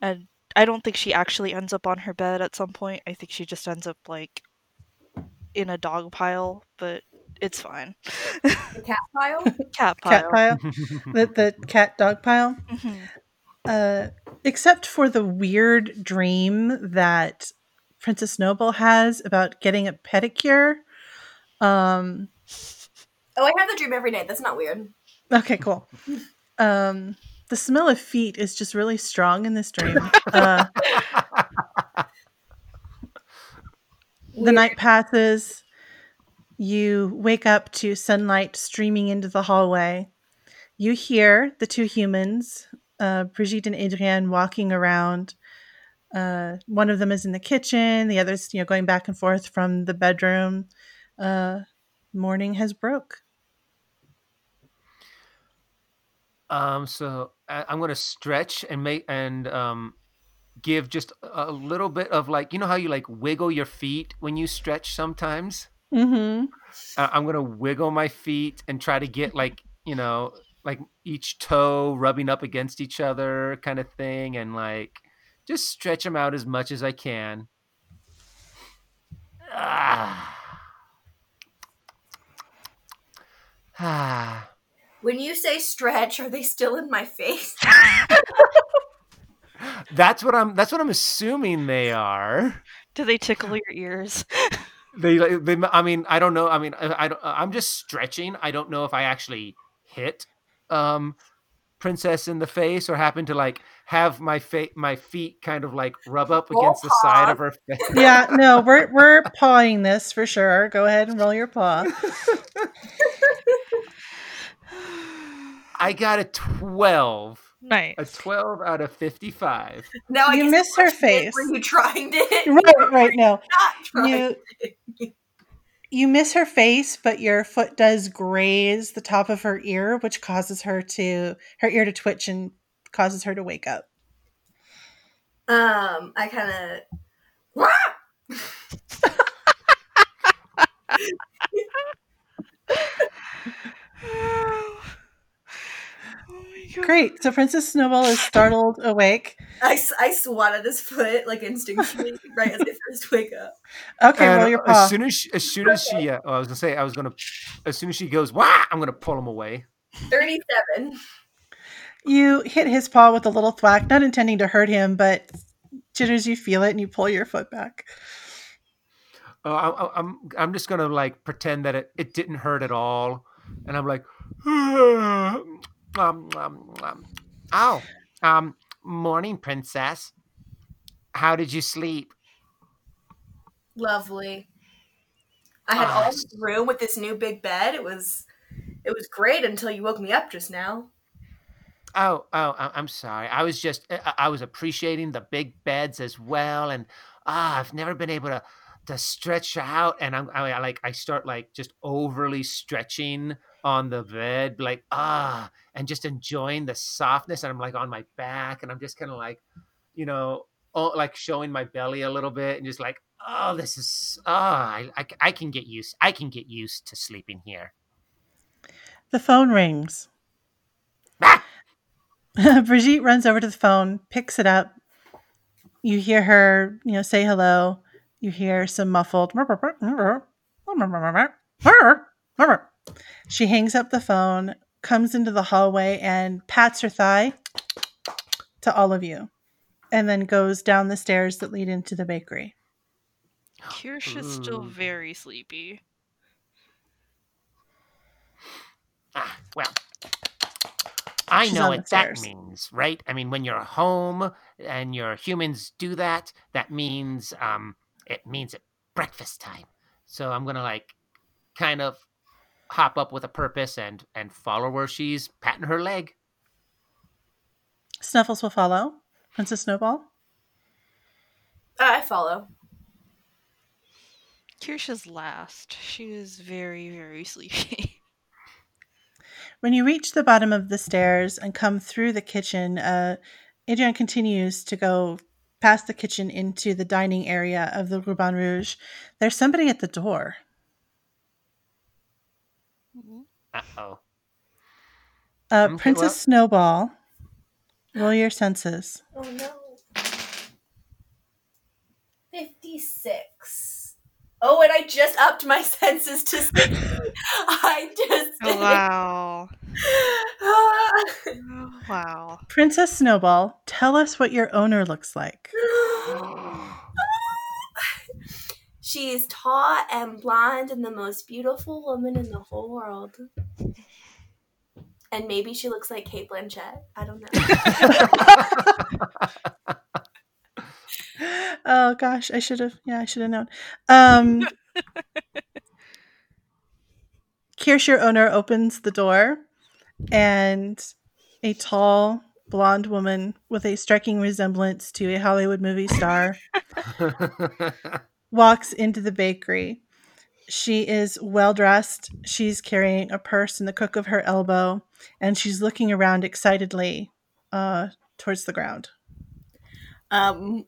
And I don't think she actually ends up on her bed at some point. I think she just ends up like in a dog pile, but it's fine. The cat pile? Cat pile. Cat pile, the the cat dog pile. Mhm. Uh, except for the weird dream that Princess Noble has about getting a pedicure. Um, Oh, I have the dream every night. That's not weird. okay, cool. Um, the smell of feet is just really strong in this dream. Uh, the night passes. You wake up to sunlight streaming into the hallway. You hear the two humans, uh, Brigitte and Adrienne, walking around. Uh, one of them is in the kitchen. The other's, you know, going back and forth from the bedroom. Uh, morning has broke. Um, so I'm gonna stretch and make and um, give just a little bit of like you know how you like wiggle your feet when you stretch sometimes. Mm-hmm. I- I'm gonna wiggle my feet and try to get like you know like each toe rubbing up against each other kind of thing and like just stretch them out as much as I can. Ah. Ah. When you say stretch, are they still in my face? That's what I'm. That's what I'm assuming they are. Do they tickle your ears? They, they. I mean, I don't know. I mean, I, I don't. I'm just stretching. I don't know if I actually hit um, princess in the face or happen to like have my fa- my feet kind of like rub up Roll against the side of her face. Yeah, no, we're we're pawing this for sure. Go ahead and roll your paw. I got a twelve. nice. A twelve out of fifty-five. Now You guess miss her face. Were you trying to it? right, right. No, Not trying. you you miss her face, but your foot does graze the top of her ear, which causes her to her ear to twitch and causes her to wake up. Um, I kind of. oh my god. Great. So Princess Snowball is startled awake. I, swat at his foot like instinctually right as I first wake up. Okay, And roll your paw. as soon as she, as soon as she, uh, oh, I was gonna say, I was gonna, as soon as she goes, wah, I'm gonna pull him away. Thirty-seven. You hit his paw with a little thwack, not intending to hurt him, but jitters, you feel it and you pull your foot back. Uh, I, I- I'm I'm just gonna like pretend that it, it didn't hurt at all, and I'm like, um, um, um, oh, um, morning, princess. How did you sleep? Lovely. I had Ah, all this room with this new big bed. It was, it was great until you woke me up just now. Oh, oh, I'm sorry. I was just I I was appreciating the big beds as well, and ah, I've never been able to to stretch out, and I'm I, I like I start like just overly stretching on the bed, like ah, and just enjoying the softness, and I'm like on my back, and I'm just kind of like, you know, oh, like showing my belly a little bit, and just like Oh, this is. Oh, I, I, I can get used. I can get used to sleeping here. The phone rings. Ah! Brigitte runs over to the phone, picks it up. You hear her, you know, say hello. You hear some muffled. She hangs up the phone, comes into the hallway, and pats her thigh to all of you, and then goes down the stairs that lead into the bakery. Kirsch is still very sleepy. Ah, well, I She's know on the what that stairs. means, right? I mean, when you're home and your humans do that, that means um, it means at breakfast time. So I'm gonna like kind of hop up with a purpose and and follow where she's patting her leg. Snuffles will follow. Princess Snowball. I follow. Kirsch is last. She is very, very sleepy. When you reach the bottom of the stairs and come through the kitchen, uh, Adrienne continues to go past the kitchen into the dining area of the Ruban Rouge. There's somebody at the door. Uh oh. Uh, Okay, Princess well- Snowball, roll your senses. Oh no. 56. Oh, and I just upped my senses to 60. I just Oh, did. wow. Oh, wow. Princess Snowball, tell us what your owner looks like. She's tall and blonde and the most beautiful woman in the whole world. And maybe she looks like Cate Blanchett. I don't know. oh gosh, I should have. Yeah, I should have known. Um, Kirsch, your owner, opens the door, and a tall blonde woman with a striking resemblance to a Hollywood movie star walks into the bakery. She is well dressed. She's carrying a purse in the crook of her elbow, and she's looking around excitedly uh, towards the ground. Um,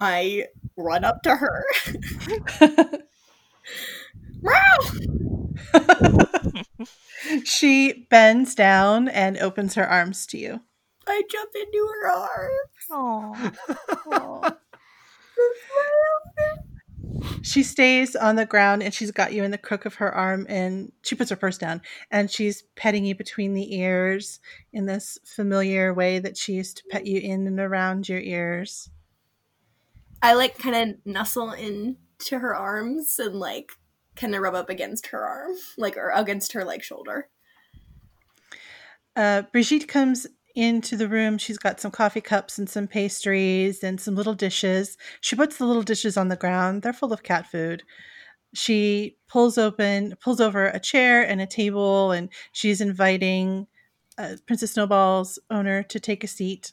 I run up to her. she bends down and opens her arms to you. I jump into her arms. Oh. She stays on the ground and she's got you in the crook of her arm and she puts her purse down and she's petting you between the ears in this familiar way that she used to pet you in and around your ears. I like kind of nuzzle into her arms and like kind of rub up against her arm, like or against her like shoulder. Uh, Brigitte comes into the room. She's got some coffee cups and some pastries and some little dishes. She puts the little dishes on the ground. They're full of cat food. She pulls open, pulls over a chair and a table, and she's inviting uh, Princess Snowball's owner to take a seat.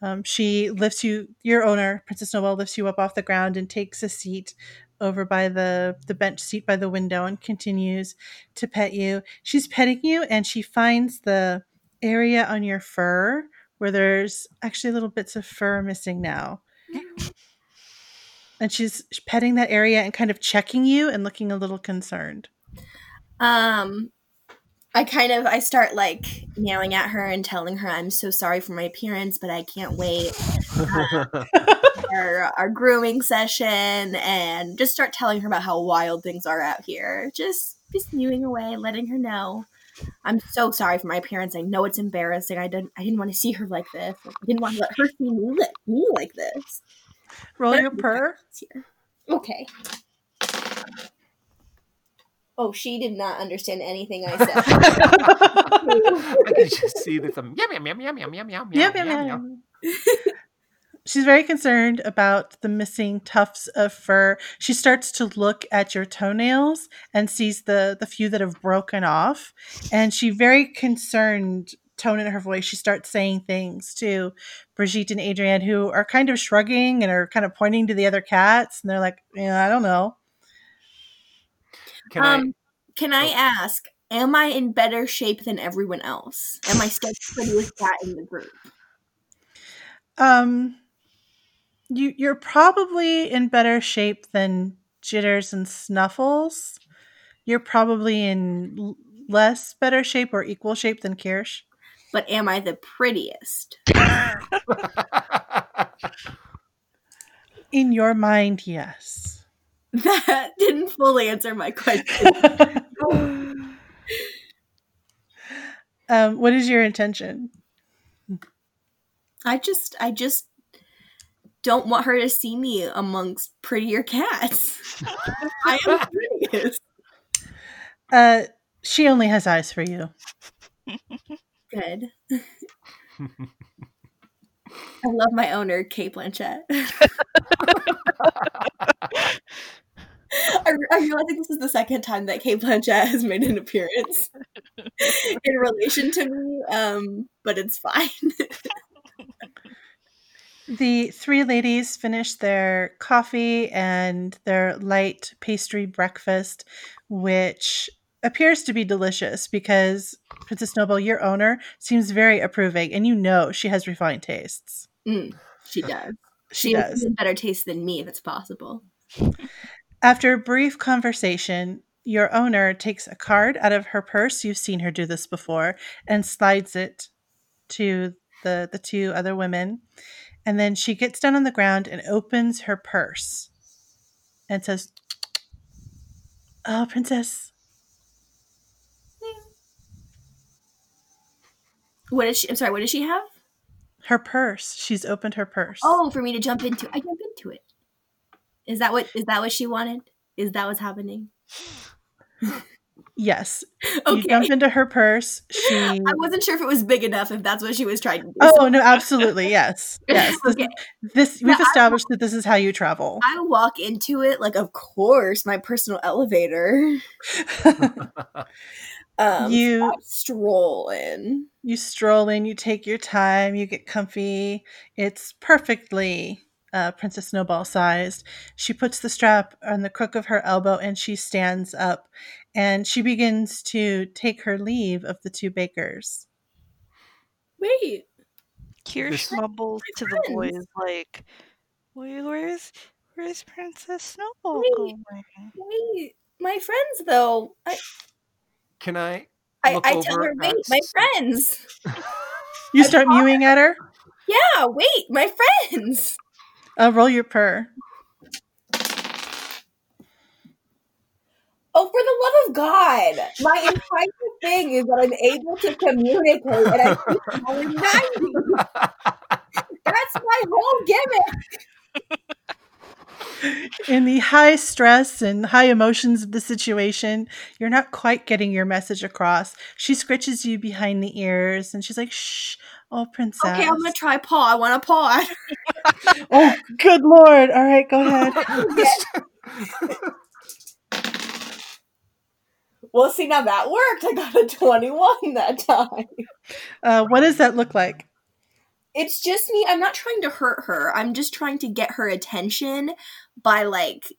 Um, she lifts you, your owner, Princess Snowball, lifts you up off the ground and takes a seat over by the the bench seat by the window and continues to pet you. She's petting you, and she finds the area on your fur where there's actually little bits of fur missing now. And she's petting that area and kind of checking you and looking a little concerned. Um, I kind of I start like meowing at her and telling her I'm so sorry for my appearance, but I can't wait our our grooming session and just start telling her about how wild things are out here. Just just mewing away, letting her know. I'm so sorry for my appearance. I know it's embarrassing. I didn't I didn't want to see her like this. I didn't want to let her see me like me like this. Roll But your purr. here. Okay. Oh, she did not understand anything I said. I can just see this. Um, yum yum yum yum yum yum yum Yep, yum yum. yum. She's very concerned about the missing tufts of fur. She starts to look at your toenails and sees the the few that have broken off, and she very concerned tone in her voice. She starts saying things to Brigitte and Adrienne, who are kind of shrugging and are kind of pointing to the other cats, and they're like, "Yeah, I don't know." Can um, can I Oh. ask, am I in better shape than everyone else? Am I still the prettiest cat in the group? Um, You you're probably in better shape than Jitters and Snuffles. You're probably in l- less better shape or equal shape than Kirsch. But am I the prettiest? In your mind, yes. That didn't fully answer my question. um, what is your intention? I just I just don't want her to see me amongst prettier cats. I am the prettiest. Uh, she only has eyes for you. Good. I love my owner, Cate Blanchett. I, I realize this is the second time that Cate Blanchett has made an appearance in relation to me, um, but it's fine. The three ladies finish their coffee and their light pastry breakfast, which appears to be delicious because Princess Noble, your owner, seems very approving, and you know she has refined tastes. Mm, she does. She, She, does. better taste than me, if it's possible. After a brief conversation, your owner takes a card out of her purse. You've seen her do this before, and slides it to the the two other women. And then she gets down on the ground and opens her purse and says, "Oh, princess, What did she? I'm sorry. What did she have? her purse. She's opened her purse." Oh, for me to jump into. I jump into it. Is that what? Is that what she wanted? Is that what's happening? yes. Okay. You jump into her purse. She. I wasn't sure if it was big enough. If that's what she was trying to do. Oh no! Absolutely, yes, yes. This, Okay. this we've I- established that this is how you travel. I walk into it like, of course, my personal elevator. Um, You- I stroll in. You stroll in, you take your time, you get comfy. It's perfectly uh, Princess Snowball sized. She puts the strap on the crook of her elbow and she stands up and she begins to take her leave of the two bakers. Wait, Kirsch This- mumbles to the boys like, "Wait, where's where's Princess Snowball Wait. going?" wait, my friends though. I Can I? I, I tell her, wait, my S- friends. You start brought mewing at her. Yeah, wait, my friends. Uh, roll your purr. Oh, for the love of God! My entire thing is that I'm able to communicate, and I keep calling ninety. That's my whole gimmick. In the high stress and high emotions of the situation, you're not quite getting your message across. She scritches you behind the ears and she's like, shh, oh, princess. Okay, I'm gonna try paw. I want a paw. Oh, good lord. All right, go ahead. Well, see, now that worked. I got a 21 that time. Uh, what does that look like? It's just me. I'm not trying to hurt her. I'm just trying to get her attention by like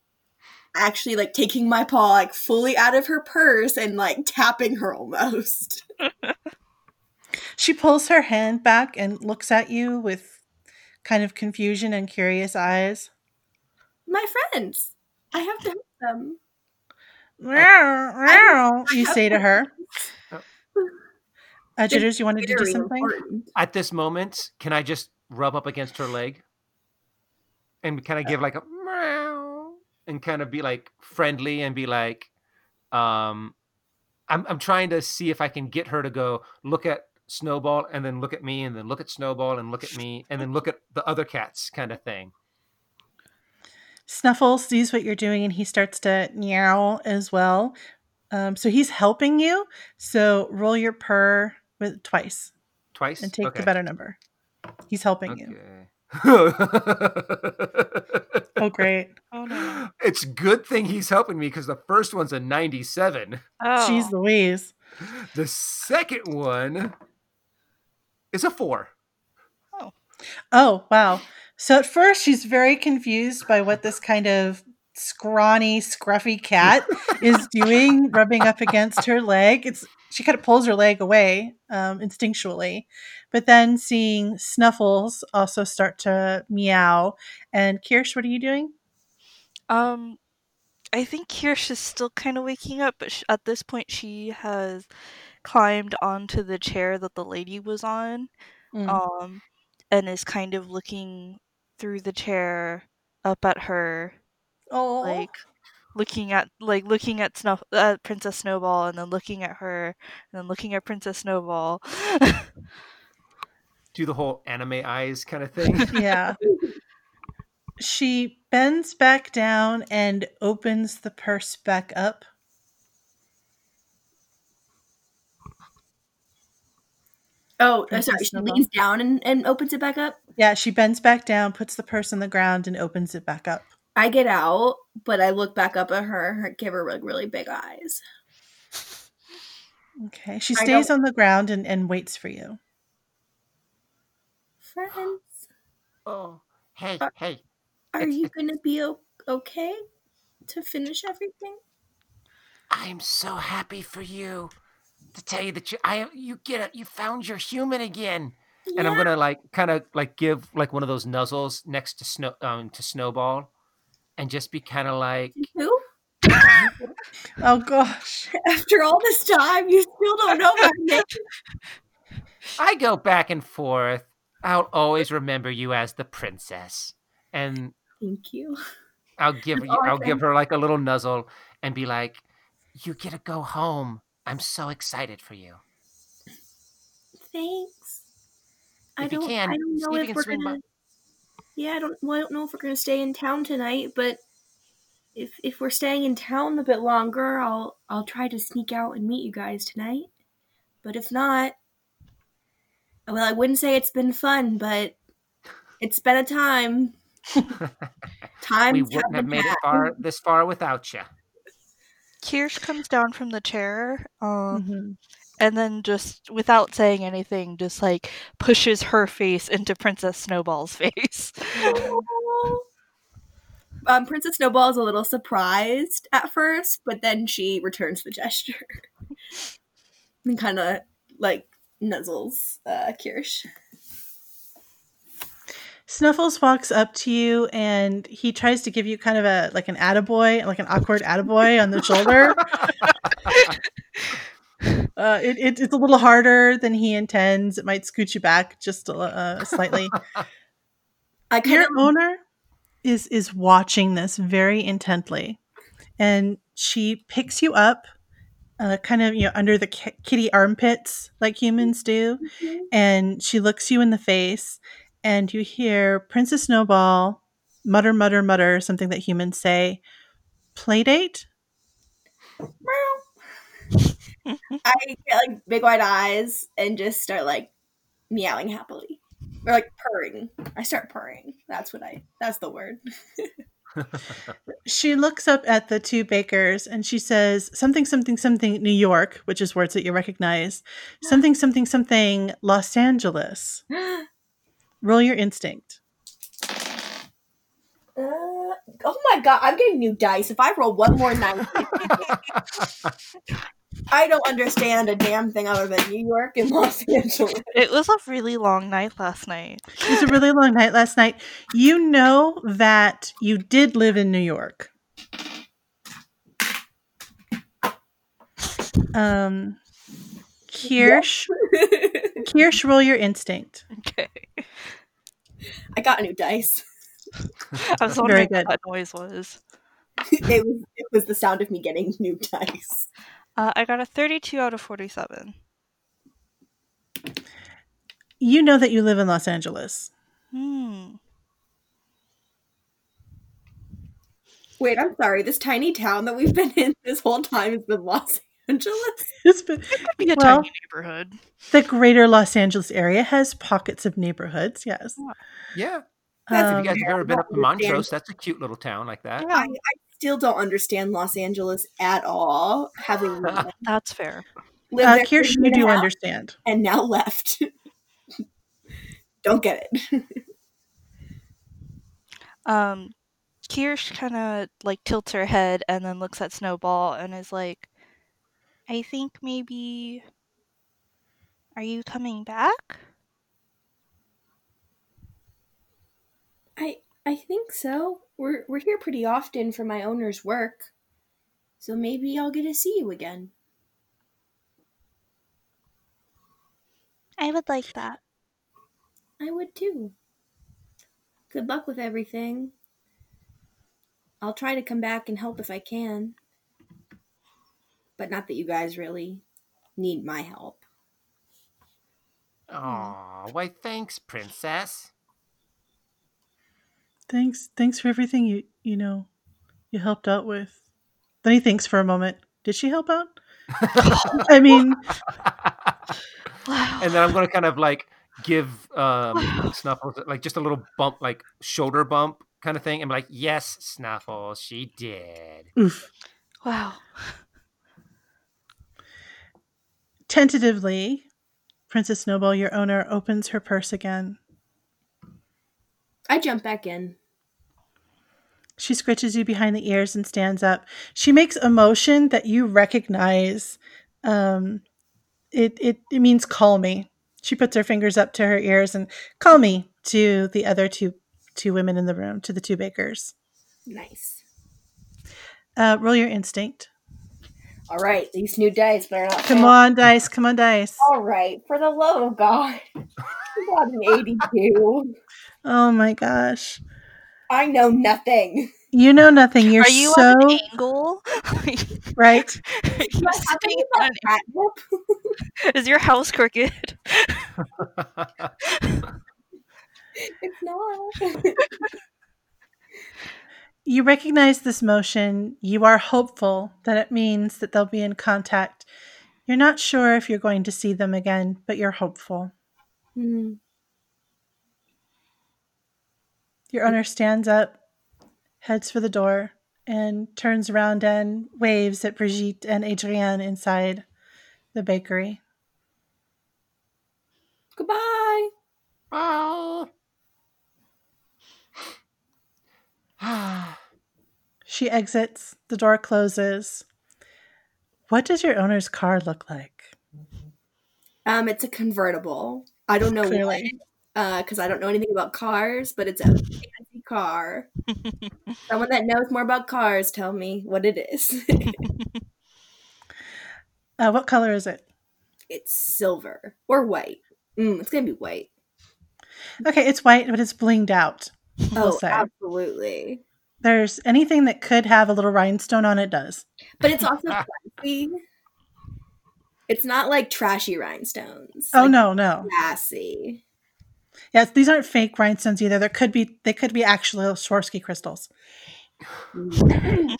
actually like taking my paw like fully out of her purse and like tapping her almost. She pulls her hand back and looks at you with kind of confusion and curious eyes. My friends. I have to help them. You say to her. Uh, Jitters, you wanted to do something? important. At this moment, can I just rub up against her leg and kind of give like a meow and kind of be like friendly and be like, um, I'm I'm trying to see if I can get her to go look at Snowball and then look at me and then look at Snowball and look at me and then look at the other cats kind of thing. Snuffle sees what you're doing and he starts to meow as well. Um, so he's helping you. So roll your purr with twice Twice and take okay. the better number. He's helping you. Oh, great. Oh no! It's good thing he's helping me because the first one's a 97. Oh, Jeez Louise. The second one is a four. Oh, Oh, wow. So at first she's very confused by what this kind of scrawny, scruffy cat is doing, rubbing up against her leg. It's she kind of pulls her leg away um, instinctually, but then seeing Snuffles also start to meow. And Kirsch, what are you doing? Um, I think Kirsch is still kind of waking up, but sh- at this point, she has climbed onto the chair that the lady was on, Mm. um, and is kind of looking through the chair up at her, Oh, like looking at like looking at Snuff uh, Princess Snowball, and then looking at her, and then looking at Princess Snowball. Do the whole anime eyes kind of thing. yeah. She bends back down and opens the purse back up. Oh, uh, sorry. She leans down and, and opens it back up. Yeah, she bends back down, puts the purse on the ground, and opens it back up. I get out, but I look back up at her, her give her like really big eyes. Okay. She stays on the ground and, and waits for you. Friends, oh, hey, Uh, hey. are It's- you gonna be o- okay to finish everything? I'm so happy for you. To tell you that you, I, you get it. You found your human again. And I'm gonna like kind of like give like one of those nuzzles next to snow um to Snowball, and just be kind of like, Who? Oh gosh. After all this time, you still don't know my name. I go back and forth. I'll always remember you as the princess, and Thank you. I'll give That's you, all I I'll give her like a little nuzzle and be like, "You get to go home. I'm so excited for you." Thanks. I If you don't. can, I don't know if if we're gonna. Yeah, I don't. Well, I don't know if we're gonna stay in town tonight, but if if we're staying in town a bit longer, I'll I'll try to sneak out and meet you guys tonight. But if not, well, I wouldn't say it's been fun, but it's been a time. Time we wouldn't have made it far this far without you. Kirsch comes down from the chair, um, Mhm. and then just without saying anything, just like pushes her face into Princess Snowball's face. Um, Princess Snowball is a little surprised at first, but then she returns the gesture and kind of like nuzzles uh, Kirsch. Snuffles walks up to you and he tries to give you kind of a like an attaboy, like an awkward attaboy on the shoulder. Uh, it, it, it's a little harder than he intends. It might scoot you back just a, uh, slightly. I Your of owner is is watching this very intently, and she picks you up, uh, kind of you know under the ki- kitty armpits like humans do, and she looks you in the face, and you hear Princess Snowball mutter, mutter, mutter something that humans say. Playdate. I get like big wide eyes and just start like meowing happily or like purring. I start purring. That's what I. That's the word. She looks up at the two bakers and she says something, something, something New York, which is words that you recognize. Something, something, something Los Angeles. Roll your instinct. Uh, oh my god, I'm getting new dice. If I roll one more nine, I don't understand a damn thing other than New York and Los Angeles. It was a really long night last night. It was a really long night last night. You know that you did live in New York. Um, Kirsch, Kirsch, roll your instinct. Okay. I got a new dice. I was wondering what that noise was. it was it was the sound of me getting new dice. Uh, I got a 32 out of 47. You know that you live in Los Angeles. Hmm. Wait, I'm sorry. This tiny town that we've been in this whole time has been Los Angeles. It's been- Be a well, tiny neighborhood. the greater Los Angeles area has pockets of neighborhoods. Yes. yeah. That's Um, If you guys have ever been up to. Montrose, that's a cute little town like that. I, I still don't understand Los Angeles at all. Having That's fair. there uh, for Kirsch, year you do half understand. and now left. don't get it. Um, Kirsch kind of like tilts her head and then looks at Snowball and is like, I think maybe. Are you coming back? I I think so. We're we're here pretty often for my owner's work. So maybe I'll get to see you again. I would like that. I would too. Good luck with everything. I'll try to come back and help if I can. But not that you guys really need my help. Aw, why thanks, princess. Thanks, thanks for everything you you know you helped out with. Then he thinks for a moment. Did she help out? I mean, Wow. and then I'm gonna kind of like give um Snuffles like just a little bump, like shoulder bump kind of thing, and be like, "Yes, Snuffles, she did." oof. wow. Tentatively, Princess Snowball, your owner, opens her purse again. I jump back in. She scritches you behind the ears and stands up. She makes a motion that you recognize. Um, it, it, it means call me. She puts her fingers up to her ears and call me to the other two two women in the room, to the two bakers. Nice. Uh, roll your instinct. All right, these new dice better not. Come fail. on, dice. Come on, dice. All right, for the love of God. I got an 82. Oh my gosh. I know nothing. You know nothing. You're Are you so on an angle? right. You sitting on with that Is your house crooked? It's not. You recognize this motion. You are hopeful that it means that they'll be in contact. You're not sure if you're going to see them again, but you're hopeful. Hmm. Your owner stands up, heads for the door, and turns around and waves at Brigitte and Adrienne inside the bakery. Goodbye. oh. She exits, the door closes. What does your owner's car look like? Um, it's a convertible. I don't know Clearly. what, because I don't know anything about cars, but it's a fancy car. Someone that knows more about cars, tell me what it is. Uh, what color is it? it's silver or white. Mm, it's gonna be white. Okay, it's white, but it's blinged out. We'll Oh, say. absolutely. There's anything that could have a little rhinestone on it does. But it's also classy. It's not like trashy rhinestones. Oh Like, no, no. classy. Yes, these aren't fake rhinestones either. There could be they could be actual Swarovski crystals.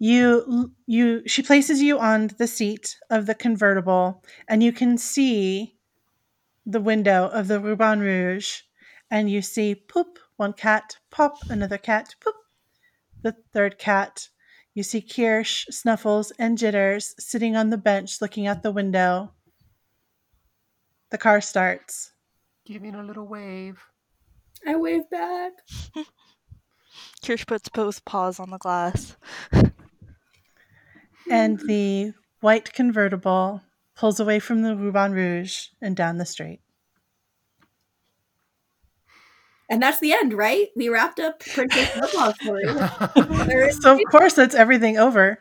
You you she places you on the seat of the convertible and you can see the window of the Ruban Rouge and you see poop one cat, pop another cat, poop the third cat. You see Kirsch, Snuffles, and Jitters sitting on the bench looking out the window. The car starts. Giving a little wave. I wave back. Kirsch puts both paws on the glass. and the white convertible pulls away from the Ruban Rouge and down the street. And that's the end, right? We wrapped up Princess Snowball's story. There is- So, of course, that's everything over.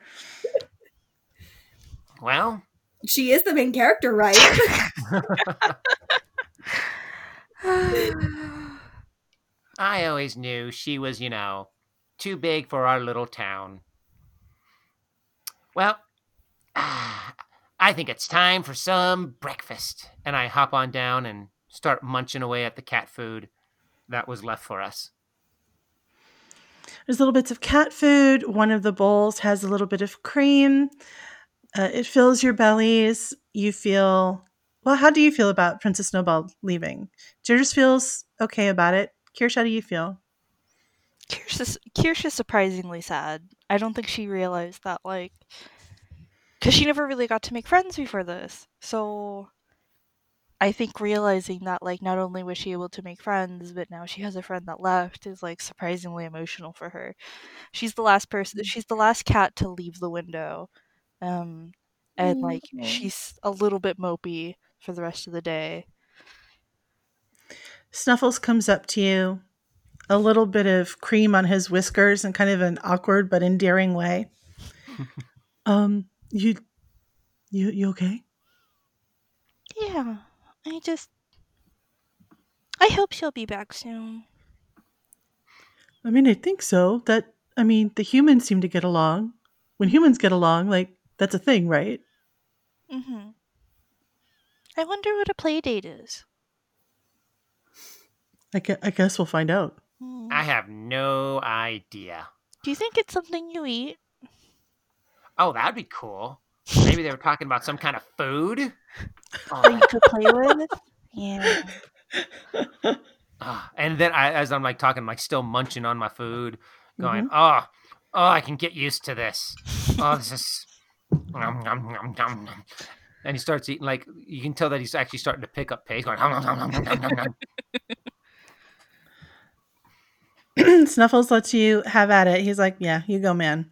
well, she is the main character, right? I always knew she was, you know, too big for our little town. Well, ah, I think it's time for some breakfast. And I hop on down and start munching away at the cat food that was left for us. There's little bits of cat food. One of the bowls has a little bit of cream. Uh, it fills your bellies. You feel well. How do you feel about Princess Snowball leaving? Jitters feels okay about it. Kirsch, how do you feel? Kirsch is, Kirsch is surprisingly sad. I don't think she realized that, like, because she never really got to make friends before this. So, I think realizing that like not only was she able to make friends, but now she has a friend that left is like surprisingly emotional for her. She's the last person she's the last cat to leave the window. Um and like Aw. she's a little bit mopey for the rest of the day. Snuffles comes up to you, a little bit of cream on his whiskers in kind of an awkward but endearing way. um, you, you, you okay? Yeah. I just I hope she'll be back soon. I mean, I think so. That I mean, the humans seem to get along. When humans get along, like that's a thing, right? Mm-hmm. I wonder what a play date is. I, gue- I guess we'll find out. Hmm. I have no idea. Do you think it's something you eat? Oh, that'd be cool. Maybe they were talking about some kind of food. That you Oh, could play with? Yeah. ah. and then I, as I'm like talking, I'm like still munching on my food, going, Mm-hmm. oh, oh, I can get used to this. Oh, this is. Nom, nom, nom, nom, nom. And he starts eating like you can tell that he's actually starting to pick up pace, going. Nom, nom, nom, nom, nom, nom, nom. Snuffles lets you have at it. He's like, "Yeah, you go, man."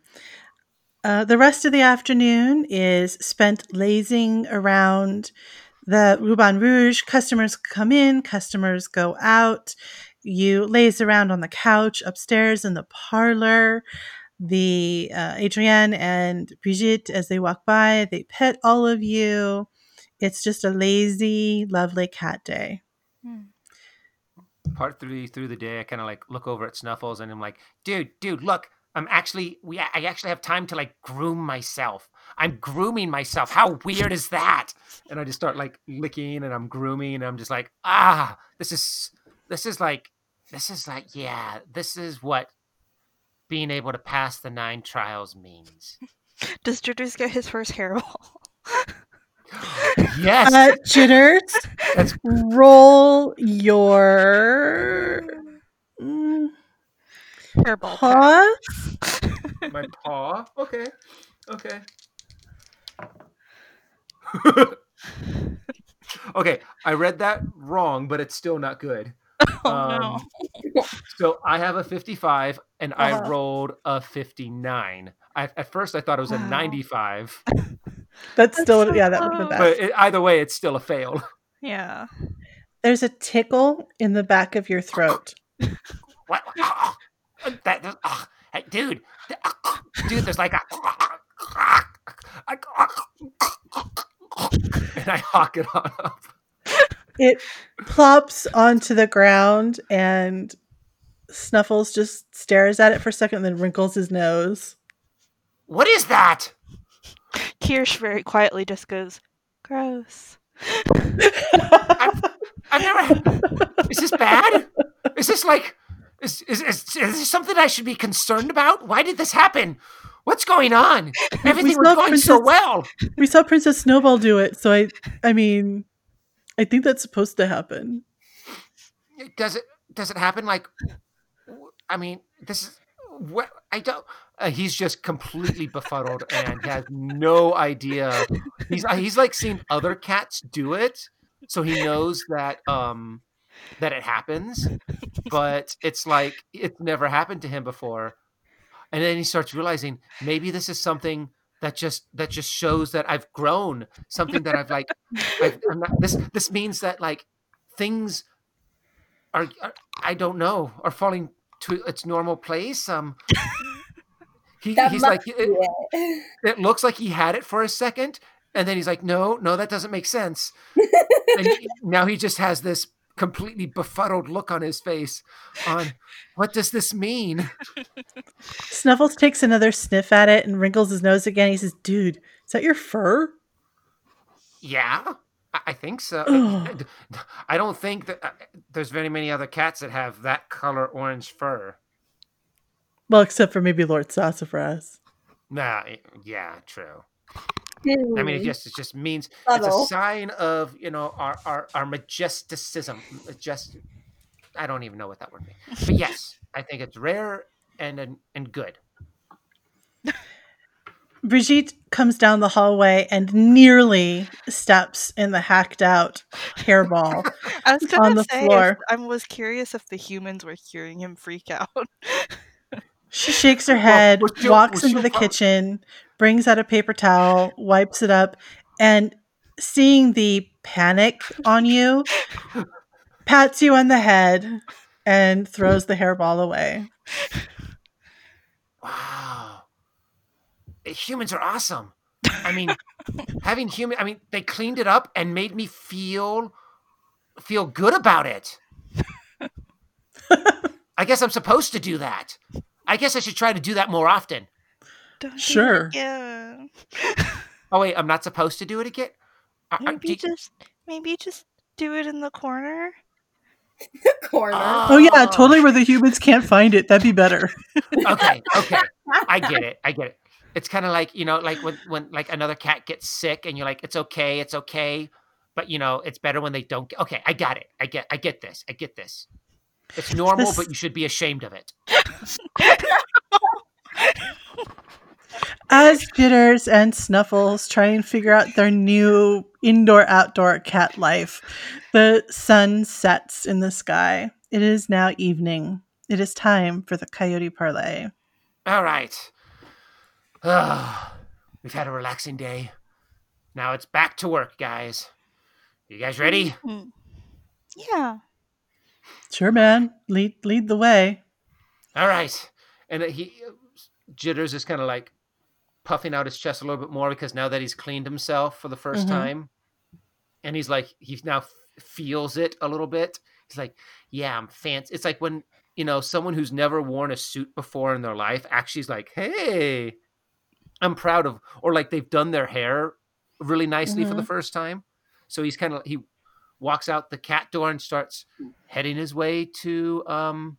Uh, the rest of the afternoon is spent lazing around the Ruban Rouge. Customers come in, customers go out. You laze around on the couch upstairs in the parlor. The uh, Adrienne and Brigitte, as they walk by, they pet all of you. It's just a lazy, lovely cat day. Hmm. part three through the day, I kind of like look over at Snuffles and I'm like, dude, dude, look, I'm actually we I actually have time to like groom myself. I'm grooming myself. How weird is that? And I just start like licking and I'm grooming and I'm just like, ah, this is this is like this is like yeah, this is what being able to pass the nine trials means. Does Jitters get his first hairball? yes, Uh, Jitters, that's roll your mm, hairball. paw. my paw. Okay, okay. okay, I read that wrong, but it's still not good. Oh Um, no. So I have a 55 and I Uh-huh. rolled a 59. I, at first, I thought it was a Wow. 95, That's still, so yeah, that would have been close. best. but it, either way, it's still a fail. Yeah. There's a tickle in the back of your throat. What? That, that- ah, hey, dude, dude, there's like a. And I hawk it on up. It plops onto the ground, and Snuffles just stares at it for a second, and then wrinkles his nose. What is that? Kirsch very quietly just goes, gross. I've never. Is this bad? Is this like? Is, is, is, is this something I should be concerned about? Why did this happen? What's going on? Everything was going so well. We saw Princess Snowball do it, so I, I mean, I think that's supposed to happen. Does it? Does it happen? Like, I mean, this is what I don't. Uh, he's just completely befuddled and has no idea. He's he's like seen other cats do it, so he knows that um that it happens, but it's like it's never happened to him before. And then he starts realizing maybe this is something that just that just shows that I've grown, something that I've like I've, I'm not, this this means that like things are, are I don't know are falling to its normal place. Um, he, he's like it, it. it looks like he had it for a second, and then he's like, no, no, that doesn't make sense. and now he just has this completely befuddled look on his face. On what does this mean? Snuffles takes another sniff at it and wrinkles his nose again. He says, "Dude, is that your fur?" Yeah, I, think so. Ugh. I don't think that uh, there's very many other cats that have that color orange fur. Well, except for maybe Lord Sassafras. Nah, yeah, true. I mean, it Hmm. just it just means it's a sign of you know our our, our majesticism. Just I don't even know what that word means, but yes, I think it's rare and and, and good. Brigitte comes down the hallway and nearly steps in the hacked out hairball. I was on the say, floor. I was curious if the humans were hearing him freak out. She shakes her head, well, walks into the kitchen, brings out a paper towel, wipes it up, and seeing the panic on you, pats you on the head and throws the hairball away. Wow. Eh, Humans are awesome. I mean, having human I mean, they cleaned it up and made me feel feel good about it. I guess I'm supposed to do that. I guess I should try to do that more often. Don't Sure. again. Oh wait, I'm not supposed to do it again. Are- are- Maybe do- just maybe just do it in the corner. Corner. Oh yeah, oh. totally where the humans can't find it. That'd be better. okay, okay. I get it. I get it. It's kind of like you know, like when when like another cat gets sick, and you're like, it's okay, it's okay, but you know, it's better when they don't. Get, okay, I got it. I get. I get this. I get this. It's normal, This- but you should be ashamed of it. As Jitters and Snuffles try and figure out their new indoor outdoor cat life, the sun sets in the sky. It is now evening. It is time for the coyote parlay. All right. Ah, we've had a relaxing day. Now it's back to work, guys. You guys ready? Hmm. Yeah. Sure, man. Lead lead the way. All right. And he jitters is kind of like puffing out his chest a little bit more because now that he's cleaned himself for the 1st Mhm. time, and he's like he now f- feels it a little bit. He's like, "Yeah, I'm fancy." It's like when you know someone who's never worn a suit before in their life actually is like, "Hey, I'm proud of," or like they've done their hair really nicely for the first time. So he's kind of he walks out the cat door and starts heading his way to um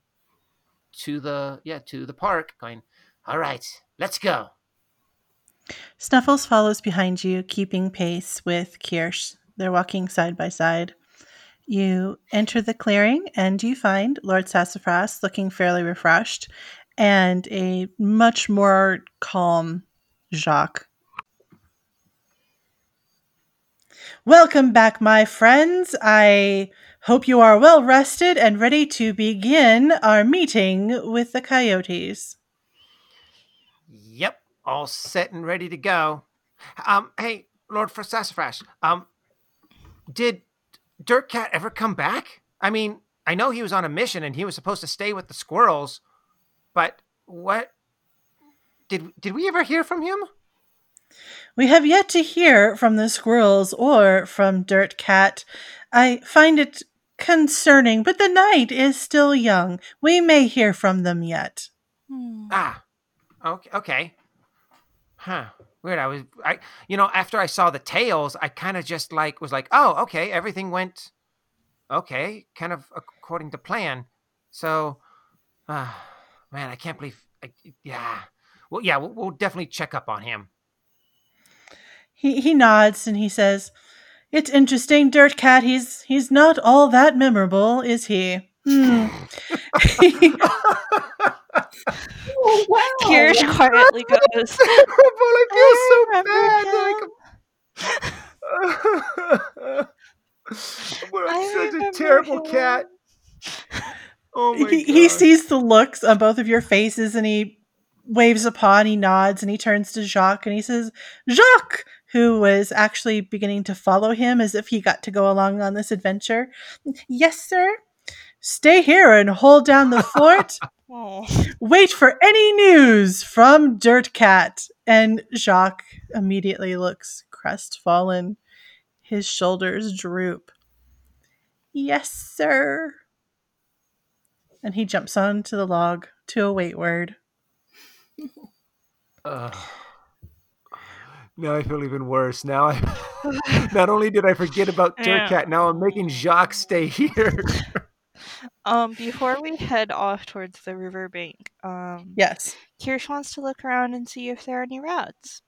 to the yeah to the park going all right let's go Snuffles follows behind you, keeping pace with Kirsch. They're walking side by side. You enter the clearing and you find Lord Sassafras looking fairly refreshed and a much more calm Jacques. Welcome back, my friends. I hope you are well rested and ready to begin our meeting with the coyotes. yep all set and ready to go um hey lord for sassafras um did dirt cat ever come back i mean i know he was on a mission and he was supposed to stay with the squirrels but what did did we ever hear from him We have yet to hear from the squirrels or from Dirt Cat. I find it concerning, but the night is still young. We may hear from them yet. Hmm. Ah, okay, okay. Huh. Weird. I was, I, you know, after I saw the tails, I kind of just like was like, oh, okay, everything went, okay, kind of according to plan. So, uh, man, I can't believe, I, yeah. Well, yeah, we'll, we'll definitely check up on him. He he nods and he says, "It's interesting, Dirt Cat. He's he's not all that memorable, is he?" Hmm. Oh, wow. Kirsch quietly goes. I I Well, I I'm such a terrible him. cat. Oh my he, he sees the looks on both of your faces and he waves a paw and he nods and he turns to Jacques and he says, Jacques, who was actually beginning to follow him as if he got to go along on this adventure. Yes, sir. Stay here and hold down the fort. Wait for any news from Dirt Cat. And Jacques immediately looks crestfallen. His shoulders droop. Yes, sir. And he jumps onto the log to await word. Ugh. Now I feel even worse. Now I not only did I forget about Yeah. Dirtcat, now I'm making Jacques stay here. Um, before we head off towards the riverbank, um, Yes. Kirsch wants to look around and see if there are any rats.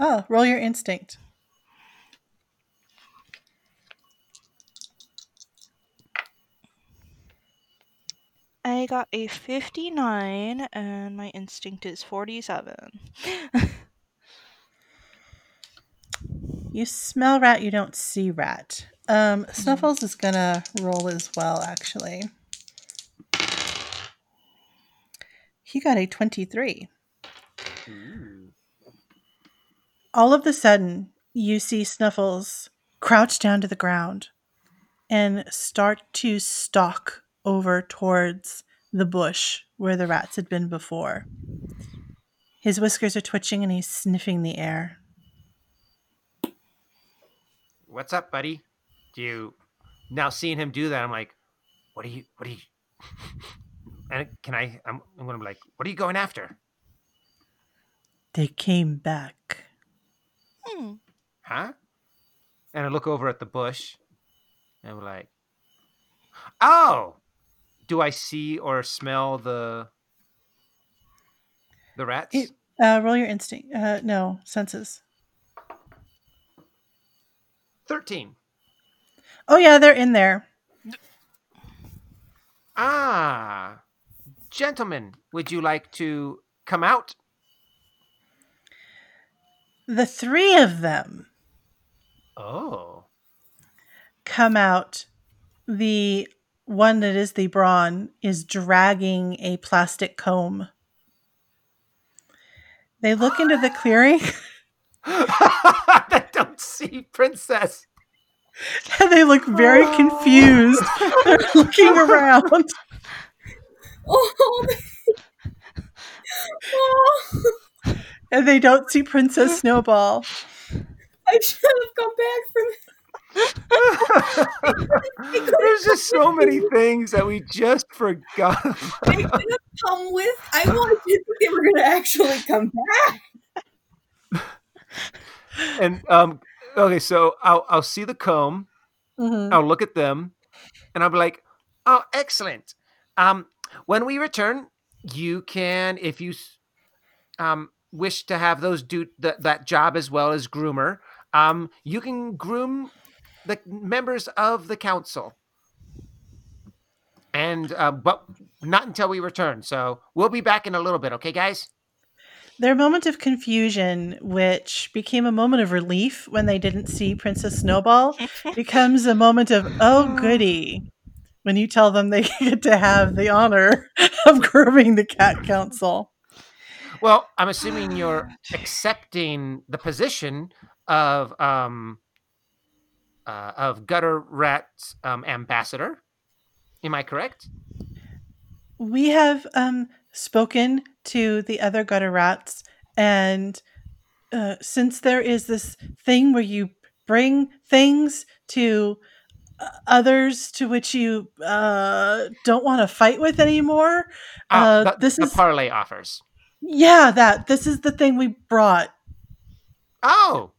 Oh, roll your instinct. I got a 59 and my instinct is 47. You smell rat, you don't see rat. Um, Snuffles is gonna roll as well, actually. He got a 23. Ooh. All of a sudden, you see Snuffles crouch down to the ground and start to stalk over towards the bush where the rats had been before. His whiskers are twitching and he's sniffing the air. What's up, buddy? Do you now seeing him do that? I'm like, what are you? What are you? and can I? I'm, I'm gonna be like, what are you going after? They came back. Hmm. Huh? And I look over at the bush, and we're like, oh, do I see or smell the the rats? It- Uh, roll your instinct. Uh, no, senses. Thirteen. Oh, yeah, they're in there. Ah, gentlemen, would you like to come out? The three of them Oh, come out. The one that is the brawn is dragging a plastic comb. They look into the clearing I don't see princess. and they look very oh. confused. They're looking around. Oh, oh, and they don't see Princess Snowball. I should have come back from. There's just so many things that we just forgot. They could have come with. I wanted to think they were going to actually come back. and um, okay, so I'll I'll see the comb. Mhm. I'll look at them, and I'll be like, "Oh, excellent." Um, when we return, you can, if you um wish to have those do th- that job as well as groomer, um, you can groom the members of the council. And uh, but not until we return. So we'll be back in a little bit, okay, guys? Their moment of confusion, which became a moment of relief when they didn't see Princess Snowball, becomes a moment of, oh, goody, when you tell them they get to have the honor of grooming the Cat Council. Well, I'm assuming you're accepting the position of um uh, of gutter rat um, ambassador. Am I correct? We have um, spoken to the other gutter rats, and uh, since there is this thing where you bring things to uh, others to which you uh, don't want to fight with anymore, Ah, Uh, the, this the is- parlay offers. yeah, that this is the thing we brought. Oh,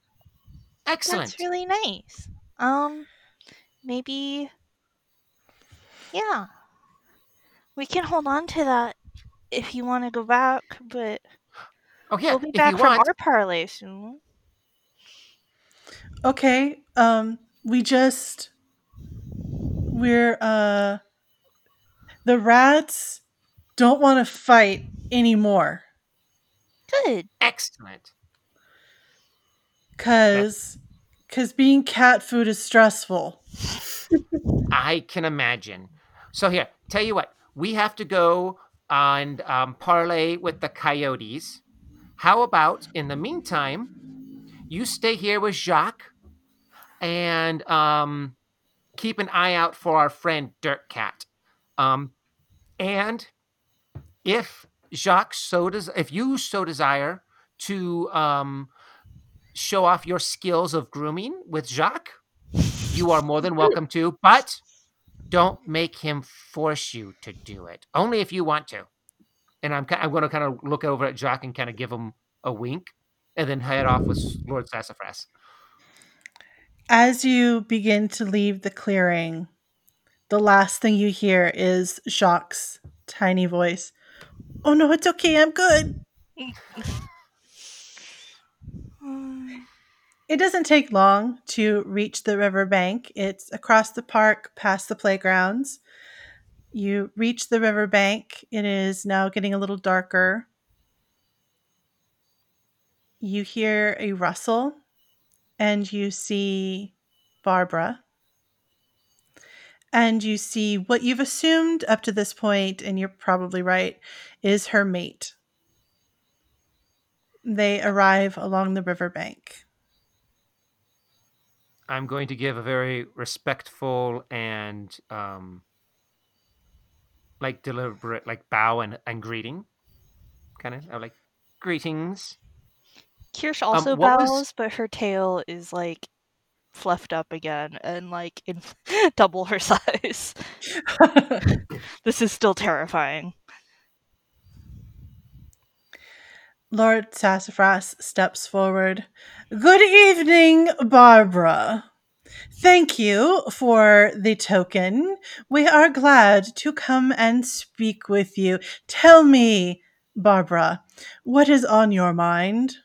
excellent. That's really nice. Um, maybe. Yeah. We can hold on to that if you want to go back, but oh yeah, we'll be if back you from want. our parlay soon. Okay, um, we just we're uh the rats don't want to fight anymore Good. Excellent. because because being cat food is stressful. I can imagine. So here, tell you what, we have to go and um, parlay with the coyotes. How about in the meantime, you stay here with Jacques and um, keep an eye out for our friend Dirt Cat. Um, and if Jacques so does, if you so desire to um, show off your skills of grooming with Jacques, you are more than welcome to, but don't make him force you to do it. Only if you want to. And I'm I'm going to kind of look over at Jacques and kind of give him a wink, and then head off with Lord Sassafras. As you begin to leave the clearing, the last thing you hear is Jacques' tiny voice. Oh no, it's okay, I'm good. Mm, It doesn't take long to reach the river bank. It's across the park, past the playgrounds. You reach the riverbank. It is now getting a little darker. You hear a rustle and you see Barbara. And you see what you've assumed up to this point, and you're probably right, is her mate. They arrive along the riverbank. I'm going to give a very respectful and um, like deliberate, like bow and, and greeting, kind of like greetings. Kirsch also what bows, was- but her tail is like fluffed up again and like in double her size. this is still terrifying. Lord Sassafras steps forward. Good evening, Barbara. Thank you for the token. We are glad to come and speak with you. Tell me, Barbara, what is on your mind?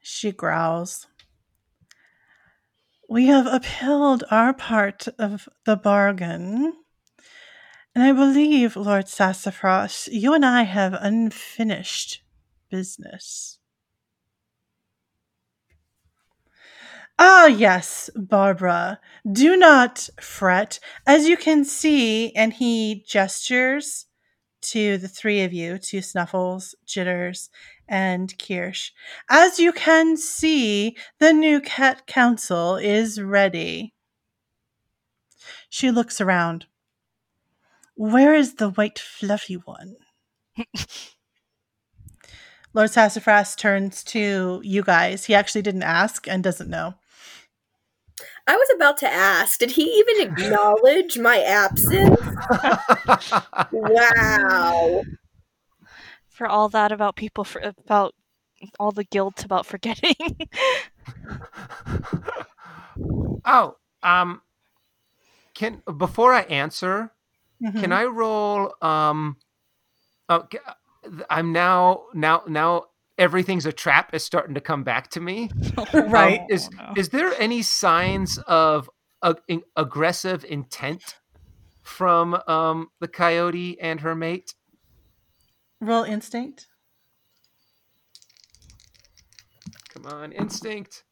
She growls. We have upheld our part of the bargain. And I believe, Lord Sassafras, you and I have unfinished business. Ah, yes, Barbara. Do not fret. As you can see, and he gestures to the three of you, to Snuffles, Jitters, and Kirsch. As you can see, the new cat council is ready. She looks around. Where is the white fluffy one? Lord Sassafras turns to you guys. He actually didn't ask and doesn't know. I was about to ask, did he even acknowledge my absence? Wow. For all that about people for about all the guilt about forgetting. oh, um, can before I answer, Mhm. can I roll? Um, oh, I'm now now now everything's a trap is starting to come back to me. Right. Um, is Oh, no. is there any signs of a, in- aggressive intent from um the coyote and her mate? Roll instinct. Come on, instinct.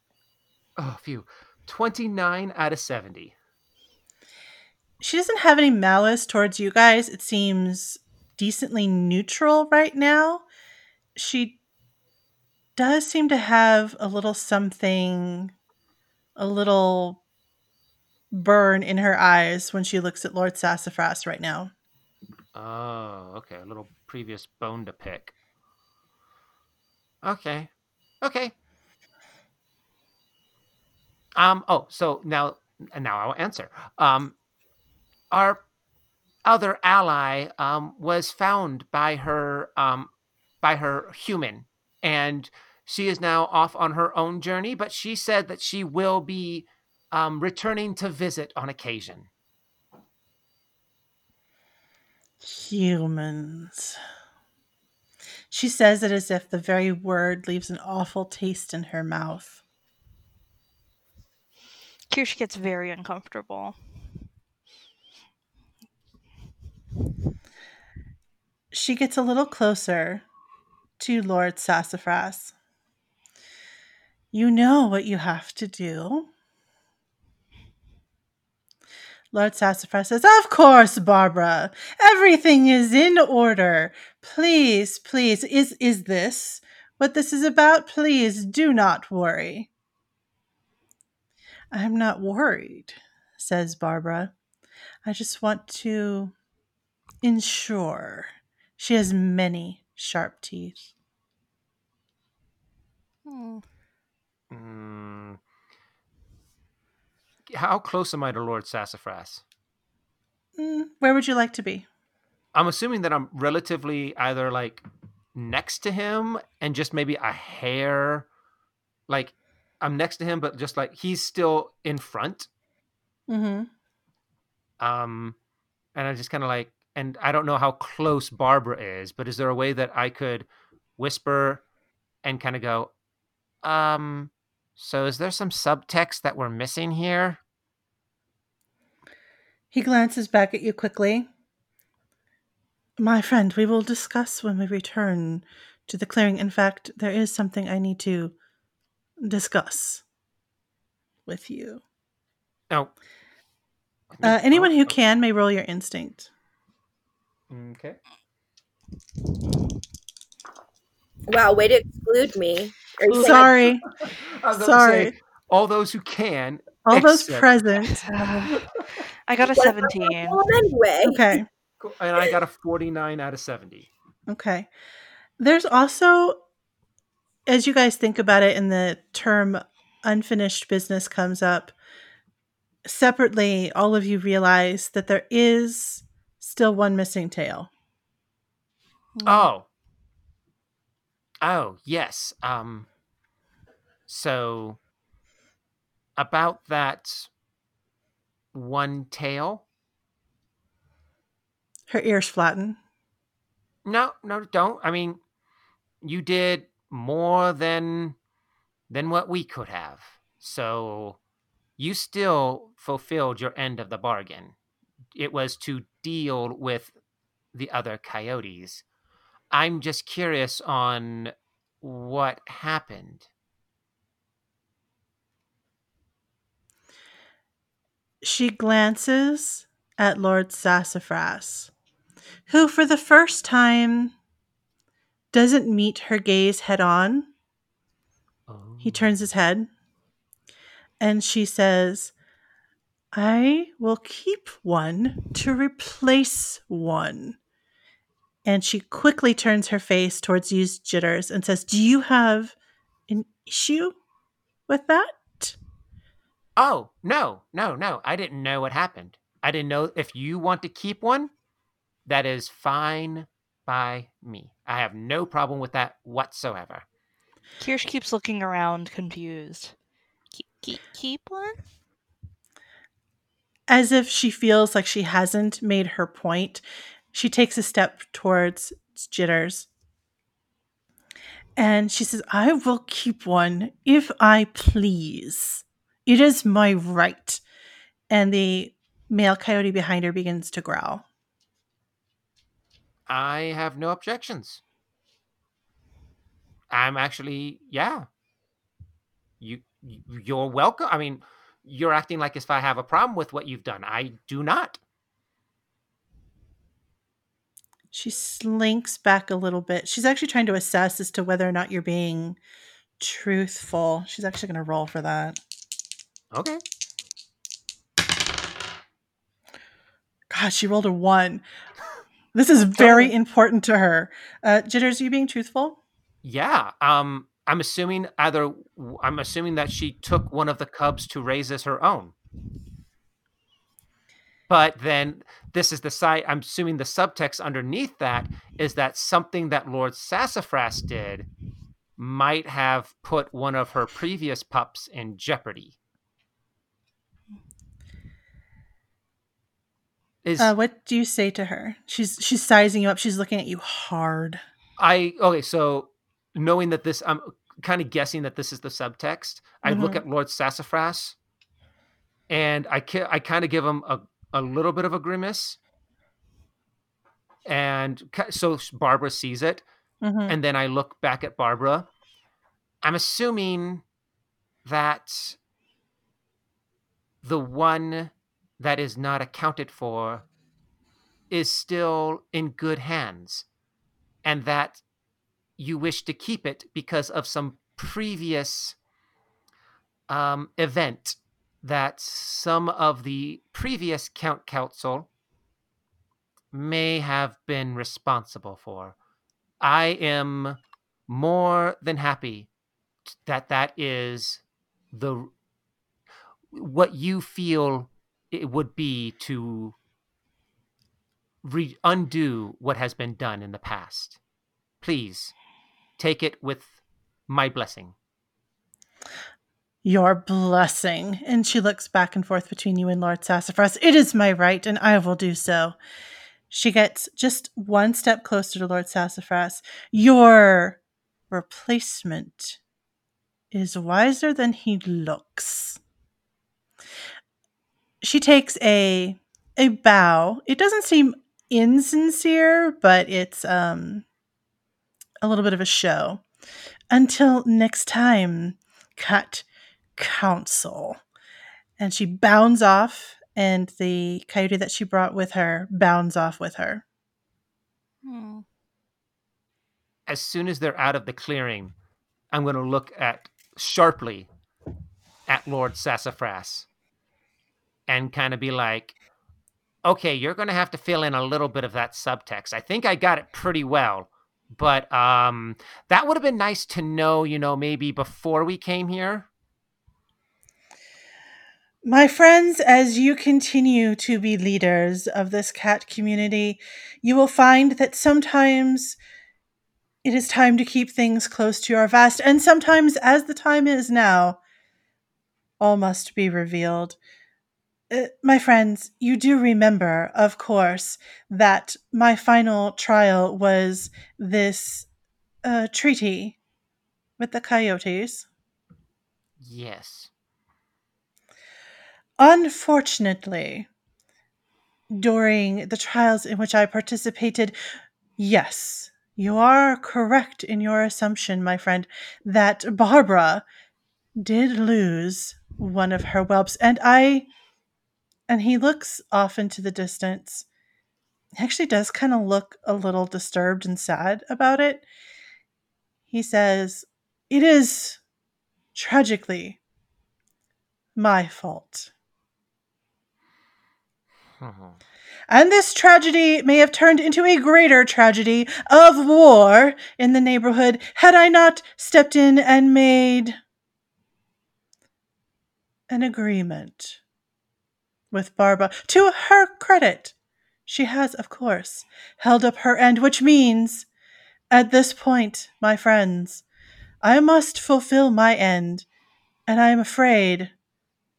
Oh, phew. 29 out of 70. She doesn't have any malice towards you guys. It seems decently neutral right now. She does seem to have a little something, a little burn in her eyes when she looks at Lord Sassafras right now. Oh, okay. A little previous bone to pick. Okay. Okay. Um, oh, so now now I'll answer. Um our other ally um was found by her um by her human and she is now off on her own journey, but she said that she will be um returning to visit on occasion. Humans. She says it as if the very word leaves an awful taste in her mouth. Kirsch gets very uncomfortable. She gets a little closer to Lord Sassafras. You know what you have to do. Lord Sassafras says, Of course, Barbara. Everything is in order. Please, please, is is this what this is about? Please do not worry. I'm not worried, says Barbara. I just want to ensure she has many sharp teeth. Hmm. Mm. How close am I to Lord Sassafras? Mm, where would you like to be? I'm assuming that I'm relatively either like next to him and just maybe a hair like I'm next to him but just like he's still in front Mm-hmm. um and I just kind of like and I don't know how close Barbara is but is there a way that I could whisper and kind of go um so is there some subtext that we're missing here He glances back at you quickly. My friend, we will discuss when we return to the clearing. In fact, there is something I need to discuss with you. Oh. Uh, anyone who Oh, can may roll your instinct. Okay. Wow, way to exclude me. Are you saying I- Sorry, I was gonna sorry. say, all those who can. All those except- present. I got a What 17. roll anyway. Okay, Cool. And I got a 49 out of 70. okay. There's also, as you guys think about it, and the term unfinished business comes up, separately, all of you realize that there is still one missing tail. Oh. Oh, yes. Um so about that one tail? Her ears flatten. No, no, don't. I mean, you did more than than what we could have. So you still fulfilled your end of the bargain. It was to deal with the other coyotes. I'm just curious on what happened. She glances at Lord Sassafras, who, for the first time, doesn't meet her gaze head on. He turns his head and she says, I will keep one to replace one. And she quickly turns her face towards used jitters and says, Do you have an issue with that? Oh, no, no, no. I didn't know what happened. I didn't know if you want to keep one, that is fine by me. I have no problem with that whatsoever. Kirsch keeps looking around, confused. Keep, keep, keep one? As if she feels like she hasn't made her point, she takes a step towards Jitters. And she says, I will keep one if I please. It is my right. And the male coyote behind her begins to growl. I have no objections. I'm actually, yeah. You, you're welcome. I mean, you're acting like as if I have a problem with what you've done. I do not. She slinks back a little bit. She's actually trying to assess as to whether or not you're being truthful. She's actually going to roll for that. Okay. God, she rolled a one. This is very important to her. Uh, Jitters, are you being truthful? Yeah. Um, I'm assuming either I'm assuming that she took one of the cubs to raise as her own. But then this is the side I'm assuming the subtext underneath that is that something that Lord Sassafras did might have put one of her previous pups in jeopardy. Is Uh, what do you say to her? She's she's sizing you up. She's looking at you hard. I okay, so knowing that this, I'm kind of guessing that this is the subtext. I look Mhm. at Lord Sassafras, and I ki- I kind of give him a a little bit of a grimace, and so Barbara sees it, Mhm. and then I look back at Barbara. I'm assuming that the one that is not accounted for is still in good hands, and that you wish to keep it because of some previous um, event that some of the previous Count Council may have been responsible for. I am more than happy that that is the what you feel it would be to re- undo what has been done in the past. Please take it with my blessing. Your blessing. And she looks back and forth between you and Lord Sassafras. It is my right, and I will do so. She gets just one step closer to Lord Sassafras. Your replacement is wiser than he looks. She takes a a bow. It doesn't seem insincere, but it's um a little bit of a show. Until next time, cut council. And she bounds off, and the coyote that she brought with her bounds off with her. Hmm. As soon as they're out of the clearing, I'm going to look at sharply at Lord Sassafras and kind of be like, okay, you're going to have to fill in a little bit of that subtext. I think I got it pretty well, but um, that would have been nice to know, you know, maybe before we came here. My friends, as you continue to be leaders of this cat community, you will find that sometimes it is time to keep things close to your vest, and sometimes, as the time is now, all must be revealed. Uh, my friends, you do remember, of course, that my final trial was this uh, treaty with the coyotes. Yes. Unfortunately, during the trials in which I participated, yes, you are correct in your assumption, my friend, that Barbara did lose one of her whelps, and I. And he looks off into the distance. He actually does kind of look a little disturbed and sad about it. He says, It is tragically my fault. Mhm. And this tragedy may have turned into a greater tragedy of war in the neighborhood had I not stepped in and made an agreement with Barbara. To her credit, she has, of course, held up her end, which means, at this point, my friends, I must fulfill my end, and I am afraid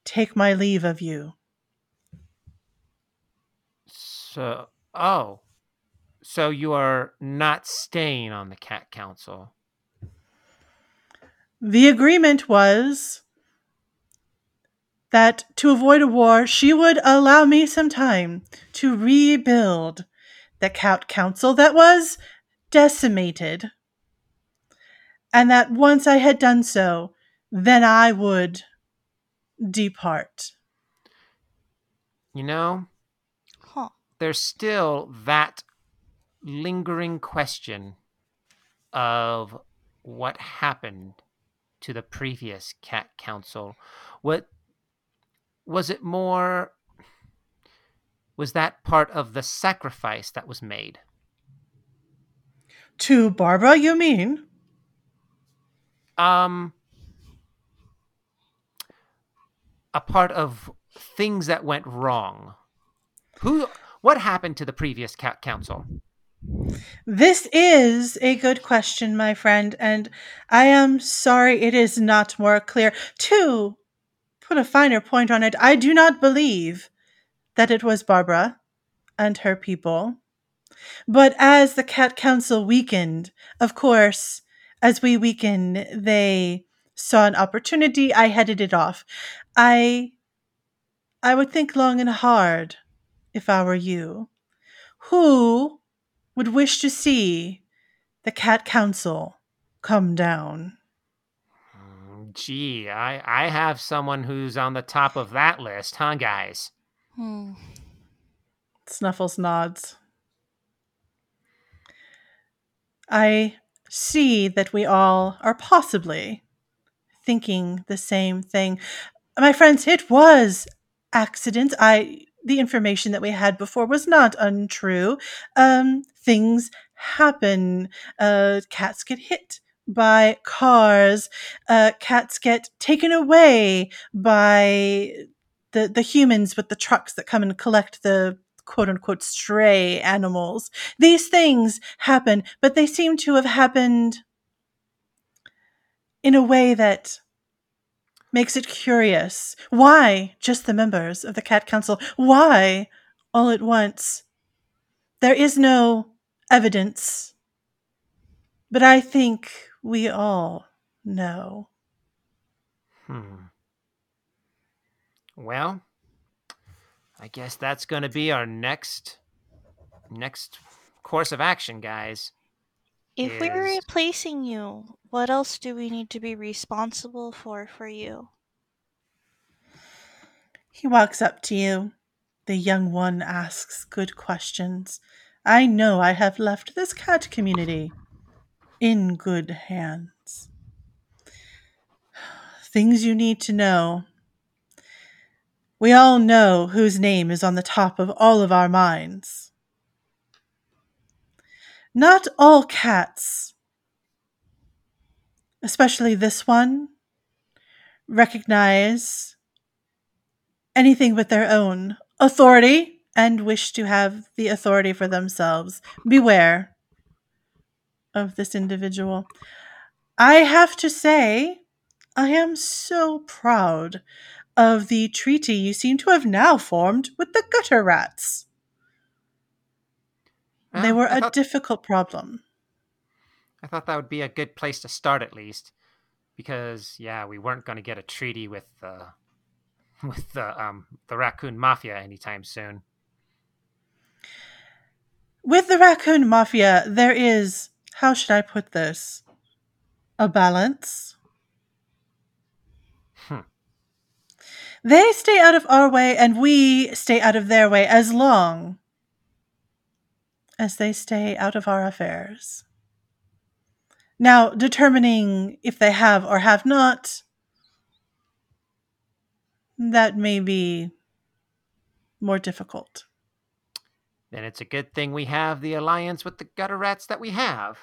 take my leave of you. So, oh, so you are not staying on the Cat Council. The agreement was that to avoid a war, she would allow me some time to rebuild the Cat Council that was decimated. And that once I had done so, then I would depart. You know, Huh. there's still that lingering question of what happened to the previous cat council. What was it more was that part of the sacrifice that was made? To Barbara, you mean? Um a part of things that went wrong. Who what happened to the previous cat council? This is a good question, my friend, and I am sorry it is not more clear. To put a finer point on it, I do not believe that it was Barbara and her people. But as the Cat Council weakened, of course, as we weakened, they saw an opportunity. I headed it off. I I would think long and hard if I were you. Who would wish to see the Cat Council come down? Gee, I, I have someone who's on the top of that list, huh, guys? Hmm. Snuffles nods. I see that we all are possibly thinking the same thing. My friends, it was accident. I the information that we had before was not untrue. Um, things happen. Uh, cats get hit by cars. Uh, cats get taken away by the the humans with the trucks that come and collect the quote unquote stray animals. These things happen, but they seem to have happened in a way that makes it curious. Why just the members of the Cat Council? Why all at once? There is no evidence, but I think we all know. Hmm. Well, I guess that's going to be our next next course of action, guys. If we're replacing you, what else do we need to be responsible for for you? He walks up to you. The young one asks good questions. I know I have left this cat community in good hands. Things you need to know. We all know whose name is on the top of all of our minds. Not all cats, especially this one, recognize anything but their own authority and wish to have the authority for themselves. Beware of this individual. I have to say, I am so proud of the treaty you seem to have now formed with the gutter rats. they were I a thought- difficult problem. I thought that would be a good place to start at least, because yeah, we weren't going to get a treaty with the with the um the raccoon mafia anytime soon. With the raccoon mafia, there is, how should I put this? A balance. Hmm. They stay out of our way and we stay out of their way as long as they stay out of our affairs. Now, determining if they have or have not, that may be more difficult. Then it's a good thing we have the alliance with the gutter rats that we have.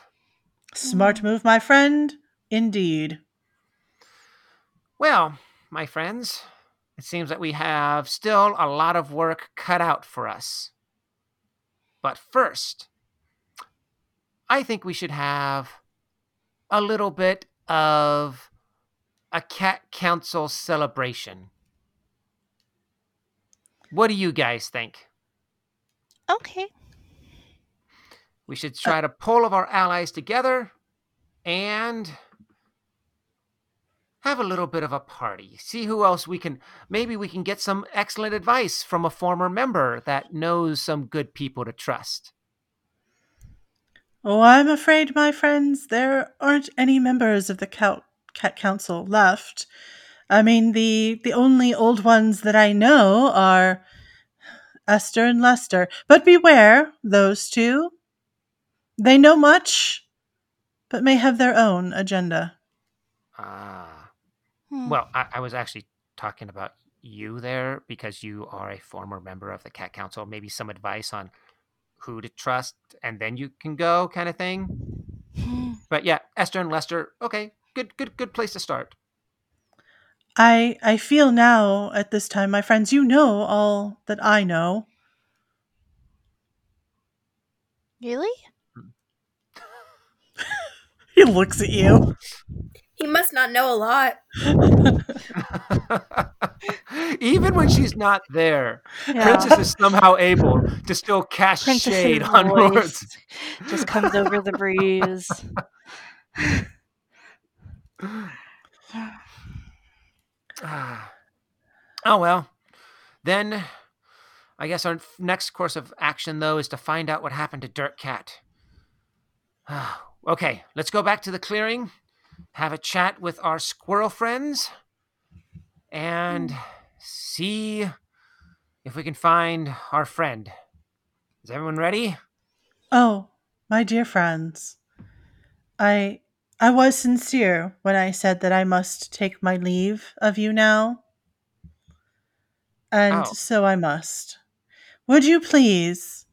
Smart hmm. move, my friend. Indeed. Well, my friends, it seems that we have still a lot of work cut out for us. But first, I think we should have a little bit of a cat council celebration. What do you guys think? Okay. We should uh, try to pull all of our allies together and have a little bit of a party. See who else we can. Maybe we can get some excellent advice from a former member that knows some good people to trust. Oh, I'm afraid, my friends, there aren't any members of the Cat, Cat Council left. I mean, the the only old ones that I know are Esther and Lester. But beware, those two. They know much, but may have their own agenda. Ah. Hmm. Well, I, I was actually talking about you there because you are a former member of the Cat Council. Maybe some advice on who to trust, and then you can go, kind of thing. Hmm. But yeah, Esther and Lester. Okay, good, good, good place to start. I I feel now at this time, my friends, you know all that I know. Really? He looks at you. He must not know a lot. Even when she's not there, Yeah. Princess is somehow able to still cast Princess's shade on voice words. just comes over the breeze. Oh well. Then I guess our next course of action though is to find out what happened to Dirt Cat. Okay, let's go back to the clearing, have a chat with our squirrel friends, and hmm. see if we can find our friend. Is everyone ready? Oh, my dear friends, I I was sincere when I said that I must take my leave of you now. And Oh. so I must. Would you please,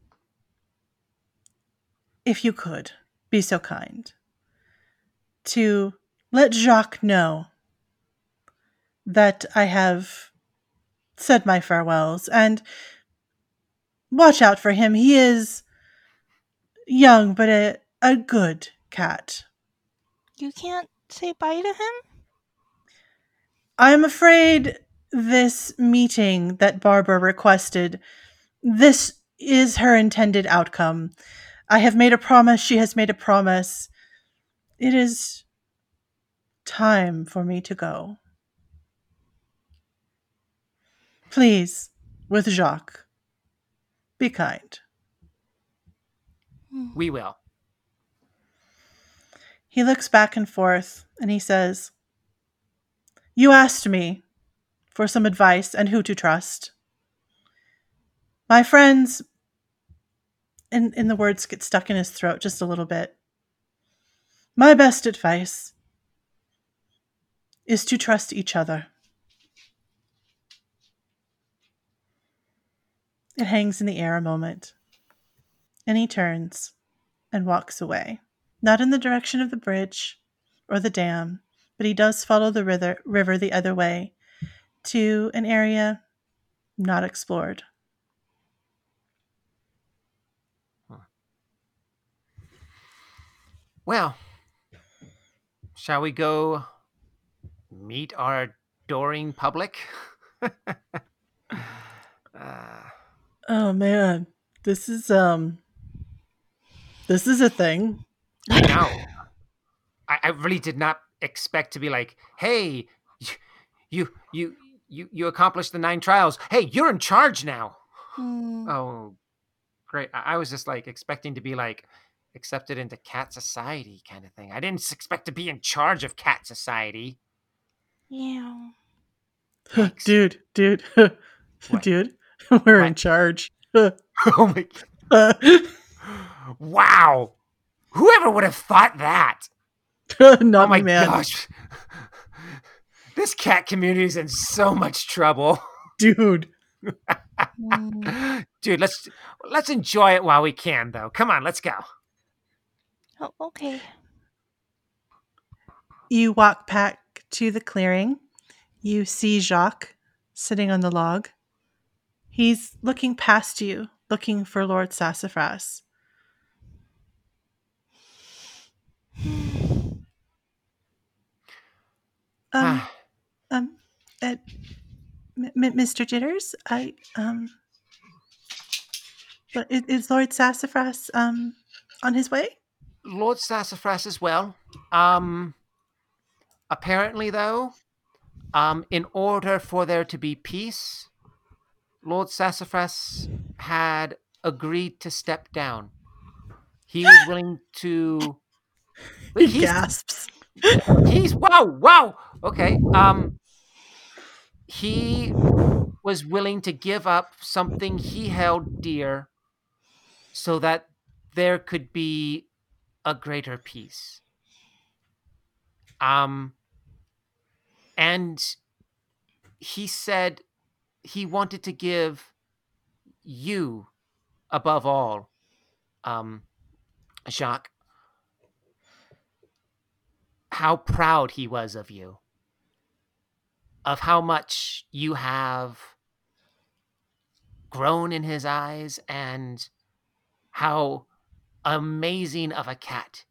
if you could, be so kind to let Jacques know that I have said my farewells and watch out for him. He is young, but a, a good cat. You can't say bye to him? I'm afraid this meeting that Barbara requested, this is her intended outcome. I have made a promise, she has made a promise. It is time for me to go. Please, with Jacques. Be kind. We will. He looks back and forth and he says, You asked me for some advice and who to trust. My friends, and, and the words get stuck in his throat just a little bit. My best advice is to trust each other. It hangs in the air a moment, and he turns and walks away. Not in the direction of the bridge or the dam, but he does follow the river, river the other way to an area not explored. Well, shall we go meet our adoring public? uh, Oh man, this is um this is a thing. I know. I, I really did not expect to be like, hey, you you you you accomplished the nine trials. Hey, you're in charge now. Hmm. Oh, great! I, I was just like expecting to be like accepted into cat society kind of thing. I didn't expect to be in charge of cat society. Yeah. Dude, dude. Dude, we're in charge. oh my! God. Wow! Whoever would have thought that? Not oh my man. gosh! This cat community is in so much trouble. Dude. Dude, let's let's enjoy it while we can though. Come on, let's go. Oh, okay. You walk back to the clearing. You see Jacques sitting on the log. He's looking past you, looking for Lord Sassafras. Um, um, uh, M- M- Mr. Jitters, I, um, but i- is Lord Sassafras, um, on his way? Lord Sassafras as well. Um apparently though, um in order for there to be peace, Lord Sassafras had agreed to step down. He was willing to He gasps. he's wow, wow. Okay. Um he was willing to give up something he held dear so that there could be a greater peace. Um and he said he wanted to give you above all um Jacques how proud he was of you of how much you have grown in his eyes and how amazing of a cat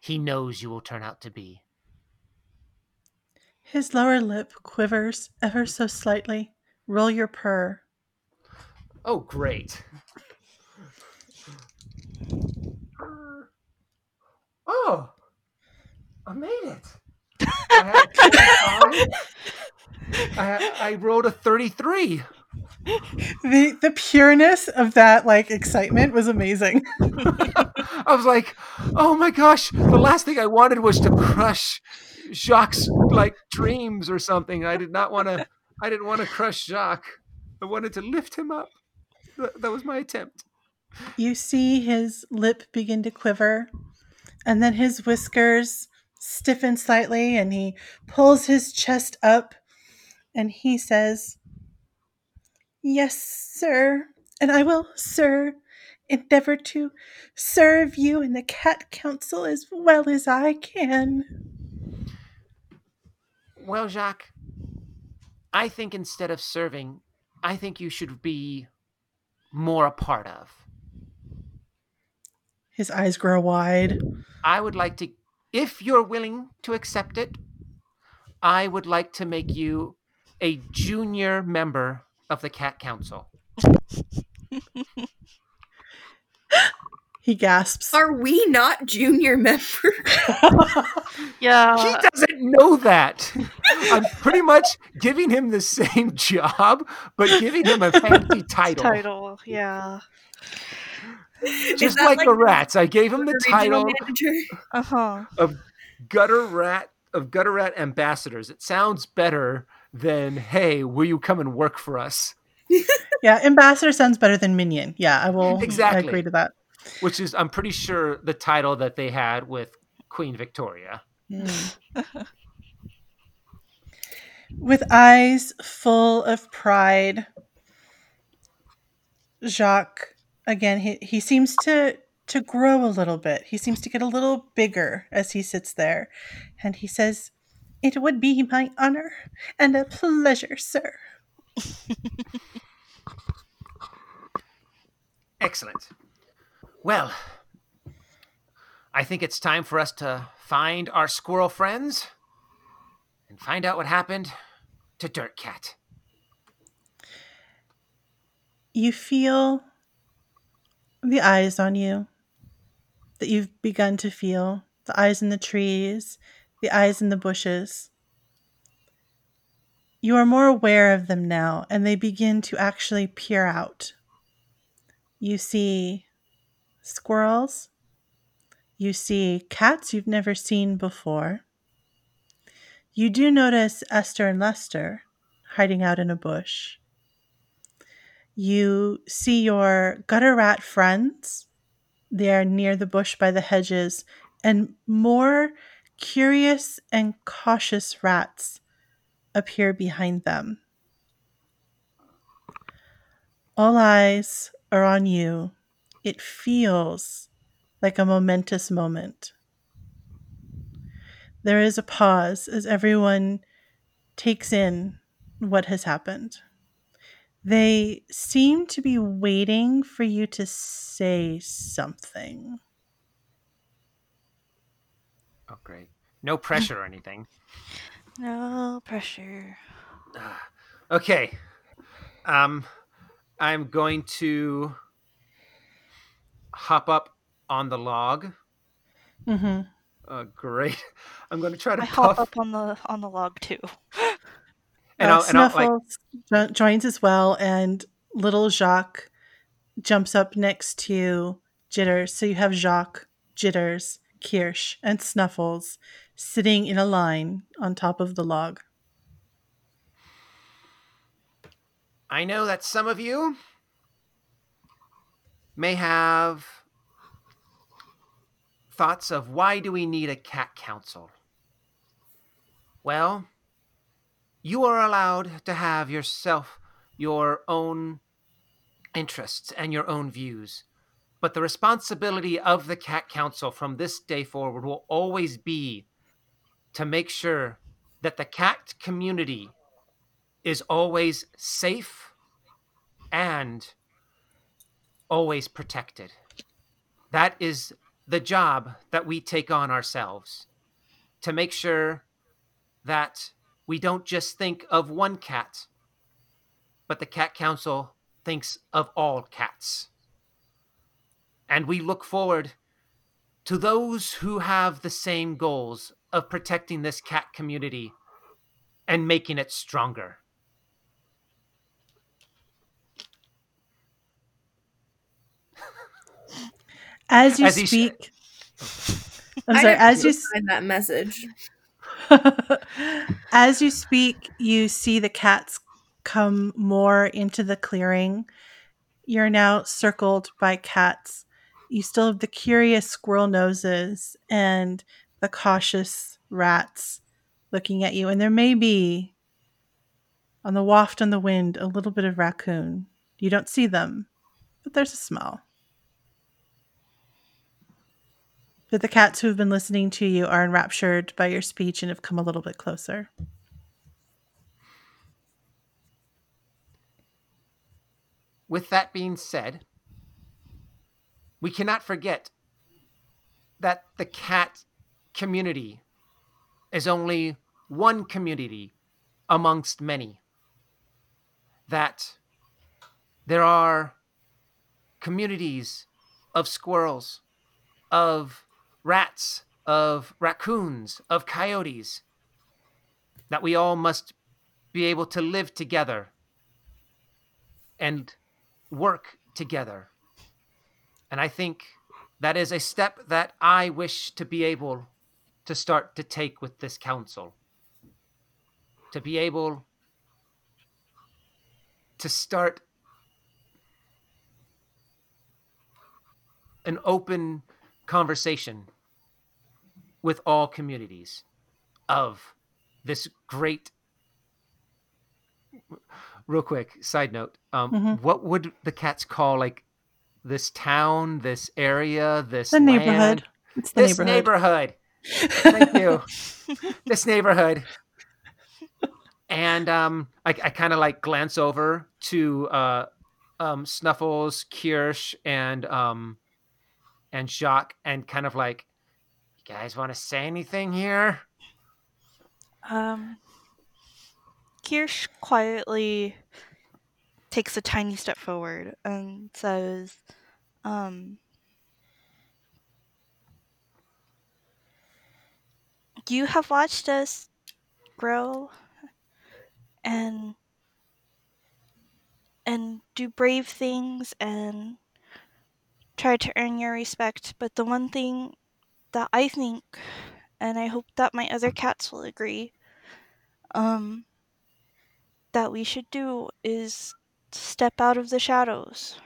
he knows you will turn out to be. His lower lip quivers ever so slightly. Roll your purr. Oh, great. Oh, I made it. I, I, I rolled a 33. The the pureness of that like excitement was amazing. I was like, oh my gosh, the last thing I wanted was to crush Jacques' like dreams or something. I did not want to I didn't want to crush Jacques. I wanted to lift him up. That was my attempt. You see his lip begin to quiver, and then his whiskers stiffen slightly, and he pulls his chest up and he says, Yes, sir, and I will, sir, endeavor to serve you and the Cat Council as well as I can. Well, Jacques, I think instead of serving, I think you should be more a part of. His eyes grow wide. I would like to, if you're willing to accept it, I would like to make you a junior member of the Cat Council. He gasps. Are we not junior members? Yeah. he doesn't know that. I'm pretty much giving him the same job, but giving him a fancy title. Title. Yeah. Is Just like, like the the rats. I gave him the title? Uh huh. of gutter rat of gutter rat ambassadors. It sounds better than hey, will you come and work for us? yeah, ambassador sounds better than minion. Yeah, I will Exactly. agree to that. Which is I'm pretty sure the title that they had with Queen Victoria. Mm. With eyes full of pride, Jacques again he, he seems to to grow a little bit. He seems to get a little bigger as he sits there and he says, "It would be my honor and a pleasure, sir." Excellent. Well, I think it's time for us to find our squirrel friends and find out what happened to Dirt Cat. You feel the eyes on you that you've begun to feel the eyes in the trees, the eyes in the bushes. You are more aware of them now, and they begin to actually peer out. You see squirrels, you see cats you've never seen before. You do notice Esther and Lester hiding out in a bush. You see your gutter rat friends. They are near the bush by the hedges, and more curious and cautious rats appear behind them. All eyes are on you. It feels like a momentous moment. There is a pause as everyone takes in what has happened. They seem to be waiting for you to say something. Oh, great. No pressure or anything. No pressure. Okay. Um, I'm going to hop up on the log. Mm-hmm. Uh, great. I'm going to try to I puff. hop up on the on the log too. and, uh, I'll, and I'll like Snuffles jo- joins as well, and little Jacques jumps up next to Jitters. So you have Jacques, Jitters, Kirsch, and Snuffles sitting in a line on top of the log. I know that some of you may have thoughts of why do we need a cat council? Well, you are allowed to have yourself your own interests and your own views. But the responsibility of the cat council from this day forward will always be to make sure that the cat community is always safe and always protected. That is the job that we take on ourselves to make sure that we don't just think of one cat, but the Cat Council thinks of all cats. And we look forward to those who have the same goals of protecting this cat community and making it stronger. As you As he sh- speak, I'm sorry. never As you did find that message. As you speak, you see the cats come more into the clearing. You're now circled by cats. You still have the curious squirrel noses and the cautious rats looking at you. And there may be, on the waft on the wind, a little bit of raccoon. You don't see them, but there's a smell. But the cats who have been listening to you are enraptured by your speech and have come a little bit closer. With that being said, we cannot forget that the cat community is only one community amongst many. That there are communities of squirrels, of rats, of raccoons, of coyotes, that we all must be able to live together and work together. And I think that is a step that I wish to be able to start to take with this council. To be able to start an open conversation with all communities of this great real quick side note um, Mhm. what would the cats call like this town this area this The neighborhood. land? It's the this neighborhood. neighborhood thank you this neighborhood and um i, I kind of like glance over to uh um snuffles kirsch and um and jacques and kind of like guys want to say anything here? Um, Kirsch quietly takes a tiny step forward and says, um, You have watched us grow and and do brave things and try to earn your respect, but the one thing that I think and I hope that my other cats will agree um that we should do is step out of the shadows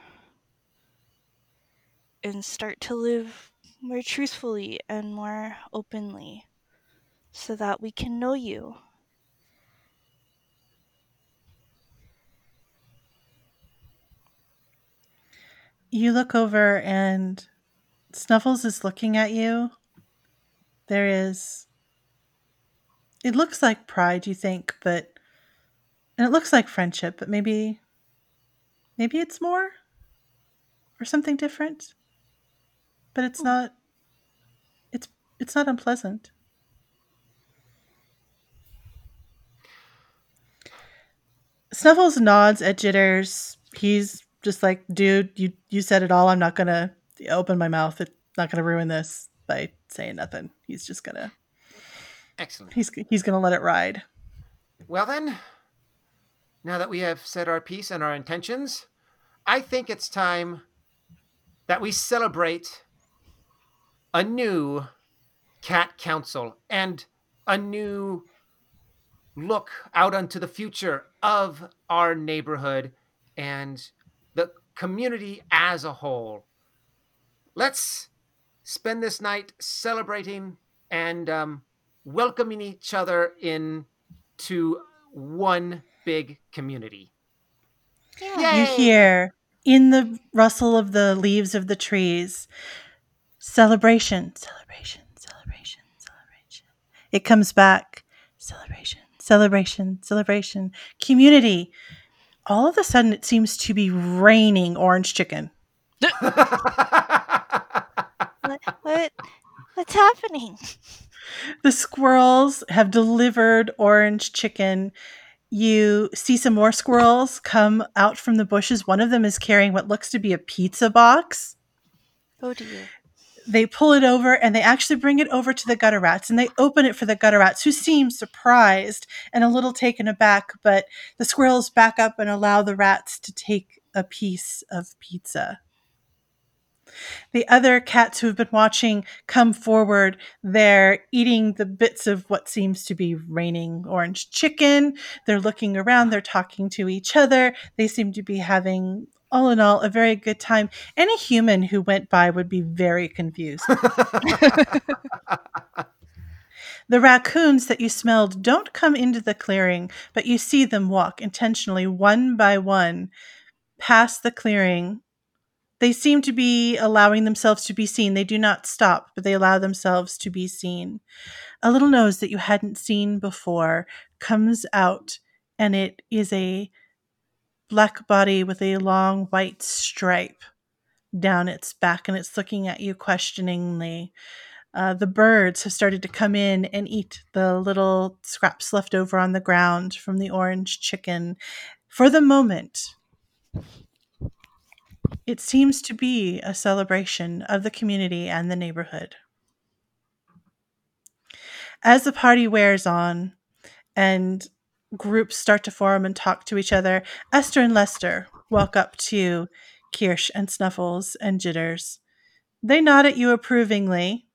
and start to live more truthfully and more openly so that we can know you. You look over and Snuffles is looking at you. There is. It looks like pride, you think, but. And it looks like friendship, but maybe. Maybe it's more? Or something different? But it's not. It's it's not unpleasant. Snuffles nods at Jitters. He's just like, dude, you you said it all. I'm not gonna open my mouth. It's not gonna ruin this by saying nothing. He's just gonna excellent he's he's gonna let it ride. Well, then, now that we have said our piece and our intentions, I think it's time that we celebrate a new cat council and a new look out onto the future of our neighborhood and the community as a whole. Let's spend this night celebrating and um, welcoming each other in to one big community. Yeah. You hear in the rustle of the leaves of the trees celebration, celebration, celebration, celebration. It comes back celebration, celebration, celebration, community. All of a sudden, it seems to be raining orange chicken. What, what what's happening? The squirrels have delivered orange chicken. You see some more squirrels come out from the bushes. One of them is carrying what looks to be a pizza box. Oh dear. They pull it over and they actually bring it over to the gutter rats and they open it for the gutter rats who seem surprised and a little taken aback. But the squirrels back up and allow the rats to take a piece of pizza. The other cats who have been watching come forward. They're eating the bits of what seems to be raining orange chicken. They're looking around. They're talking to each other. They seem to be having, all in all, a very good time. Any human who went by would be very confused. The raccoons that you smelled don't come into the clearing, but you see them walk intentionally one by one past the clearing. They seem to be allowing themselves to be seen. They do not stop, but they allow themselves to be seen. A little nose that you hadn't seen before comes out, and it is a black body with a long white stripe down its back, and it's looking at you questioningly. Uh, the birds have started to come in and eat the little scraps left over on the ground from the orange chicken. For the moment, It seems to be a celebration of the community and the neighborhood. As the party wears on and groups start to form and talk to each other, Esther and Lester walk up to Kirsch and Snuffles and Jitters. They nod at you approvingly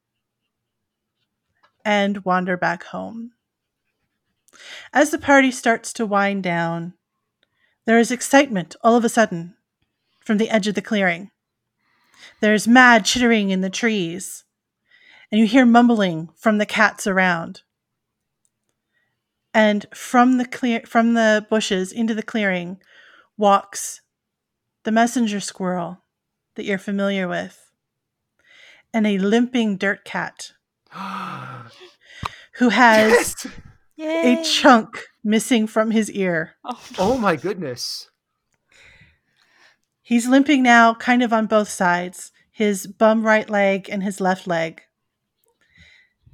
and wander back home. As the party starts to wind down, there is excitement all of a sudden from the edge of the clearing. There's mad chittering in the trees, and you hear mumbling from the cats around. And from the clear from the bushes into the clearing walks the messenger squirrel that you're familiar with, and a limping dirt cat who has Yes! a chunk missing from his ear. Oh, Oh my goodness. He's limping now, kind of on both sides his bum right leg and his left leg.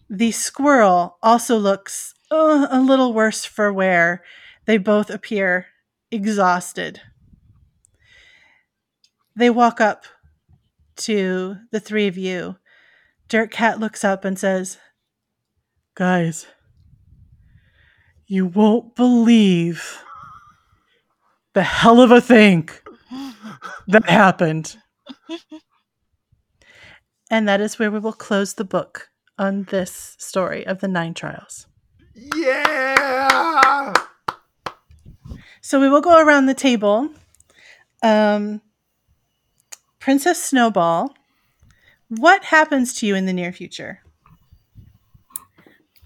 The squirrel also looks uh, a little worse for wear. They both appear exhausted. They walk up to the three of you. Dirt Cat looks up and says, Guys, you won't believe the hell of a thing that happened. and that is where we will close the book on this story of the nine trials. Yeah. So we will go around the table. Um, Princess Snowball, what happens to you in the near future?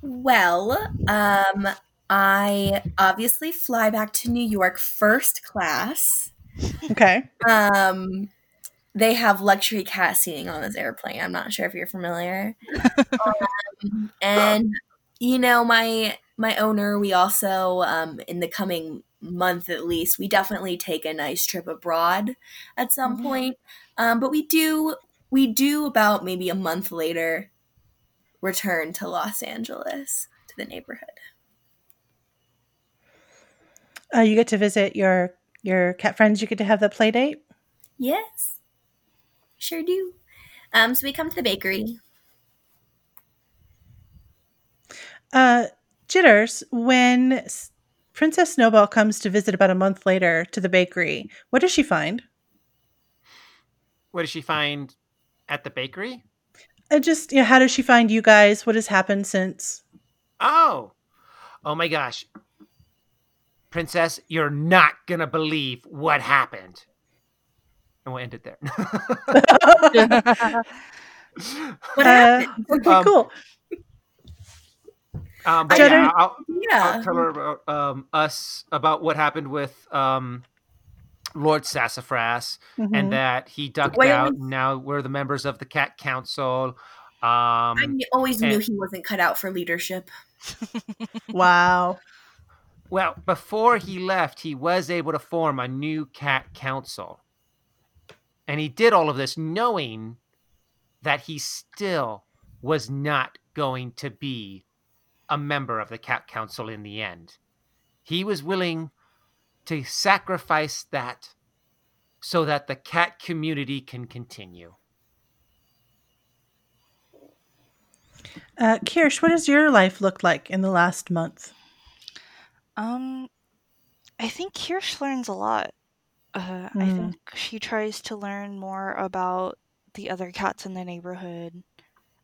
Well, um, I obviously fly back to New York first class. Okay. Um, they have luxury cat seating on this airplane. I'm not sure if you're familiar. um, and you know, my my owner, we also um, in the coming month at least, we definitely take a nice trip abroad at some Mhm. point. Um, but we do we do about maybe a month later return to Los Angeles to the neighborhood. Uh, you get to visit your your cat friends. You get to have the play date. Yes, sure do. Um, so we come to the bakery. Uh, Jitters, when Princess Snowball comes to visit about a month later to the bakery, what does she find? What does she find at the bakery? Uh, just you know, how does she find you guys? What has happened since? Oh. Oh my gosh. Princess, you're not going to believe what happened. And we'll end it there. What Uh, okay, Um, cool. um, but Cheddar- yeah, I'll, Yeah. I'll tell her about um, us, about what happened with um, Lord Sassafras, Mhm. and that he ducked Wait, out. wait. Now we're the members of the Cat Council. I Um, kn- always knew he wasn't cut out for leadership. wow. Well, before he left, he was able to form a new cat council. And he did all of this knowing that he still was not going to be a member of the cat council in the end. He was willing to sacrifice that so that the cat community can continue. Uh, Kirsch, what does your life look like in the last month? Um, I think Kirsch learns a lot. Uh, I Hmm. think she tries to learn more about the other cats in the neighborhood.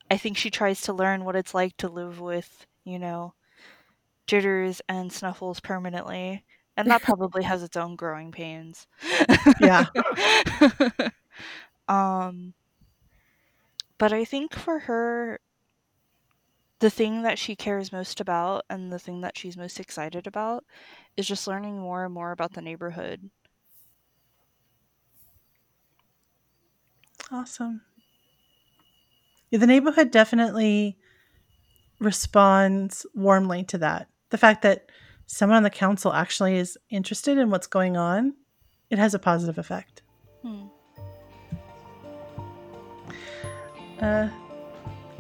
I think she tries to learn what it's like to live with, you know, jitters and snuffles permanently. And that probably has its own growing pains. Yeah. um, but I think for her, the thing that she cares most about and the thing that she's most excited about is just learning more and more about the neighborhood. Awesome. Yeah, the neighborhood definitely responds warmly to that. The fact that someone on the council actually is interested in what's going on, it has a positive effect. Hmm. Uh,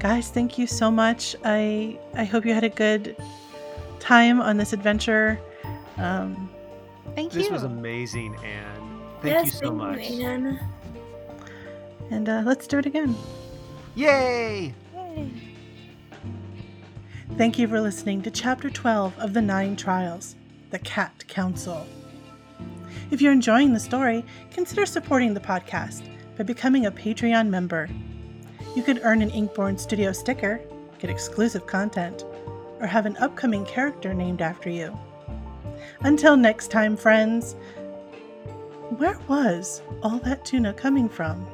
guys, thank you so much. I I hope you had a good time on this adventure. Um, Thank This you. This was amazing, Anne. Thank yes, you so thank much. You, Anne. And uh, let's do it again. Yay! Yay. Thank you for listening to Chapter 12 of the Nine Trials The Cat Council. If you're enjoying the story, consider supporting the podcast by becoming a Patreon member. You could earn an Inkborn Studio sticker, get exclusive content, or have an upcoming character named after you. Until next time, friends, where was all that tuna coming from?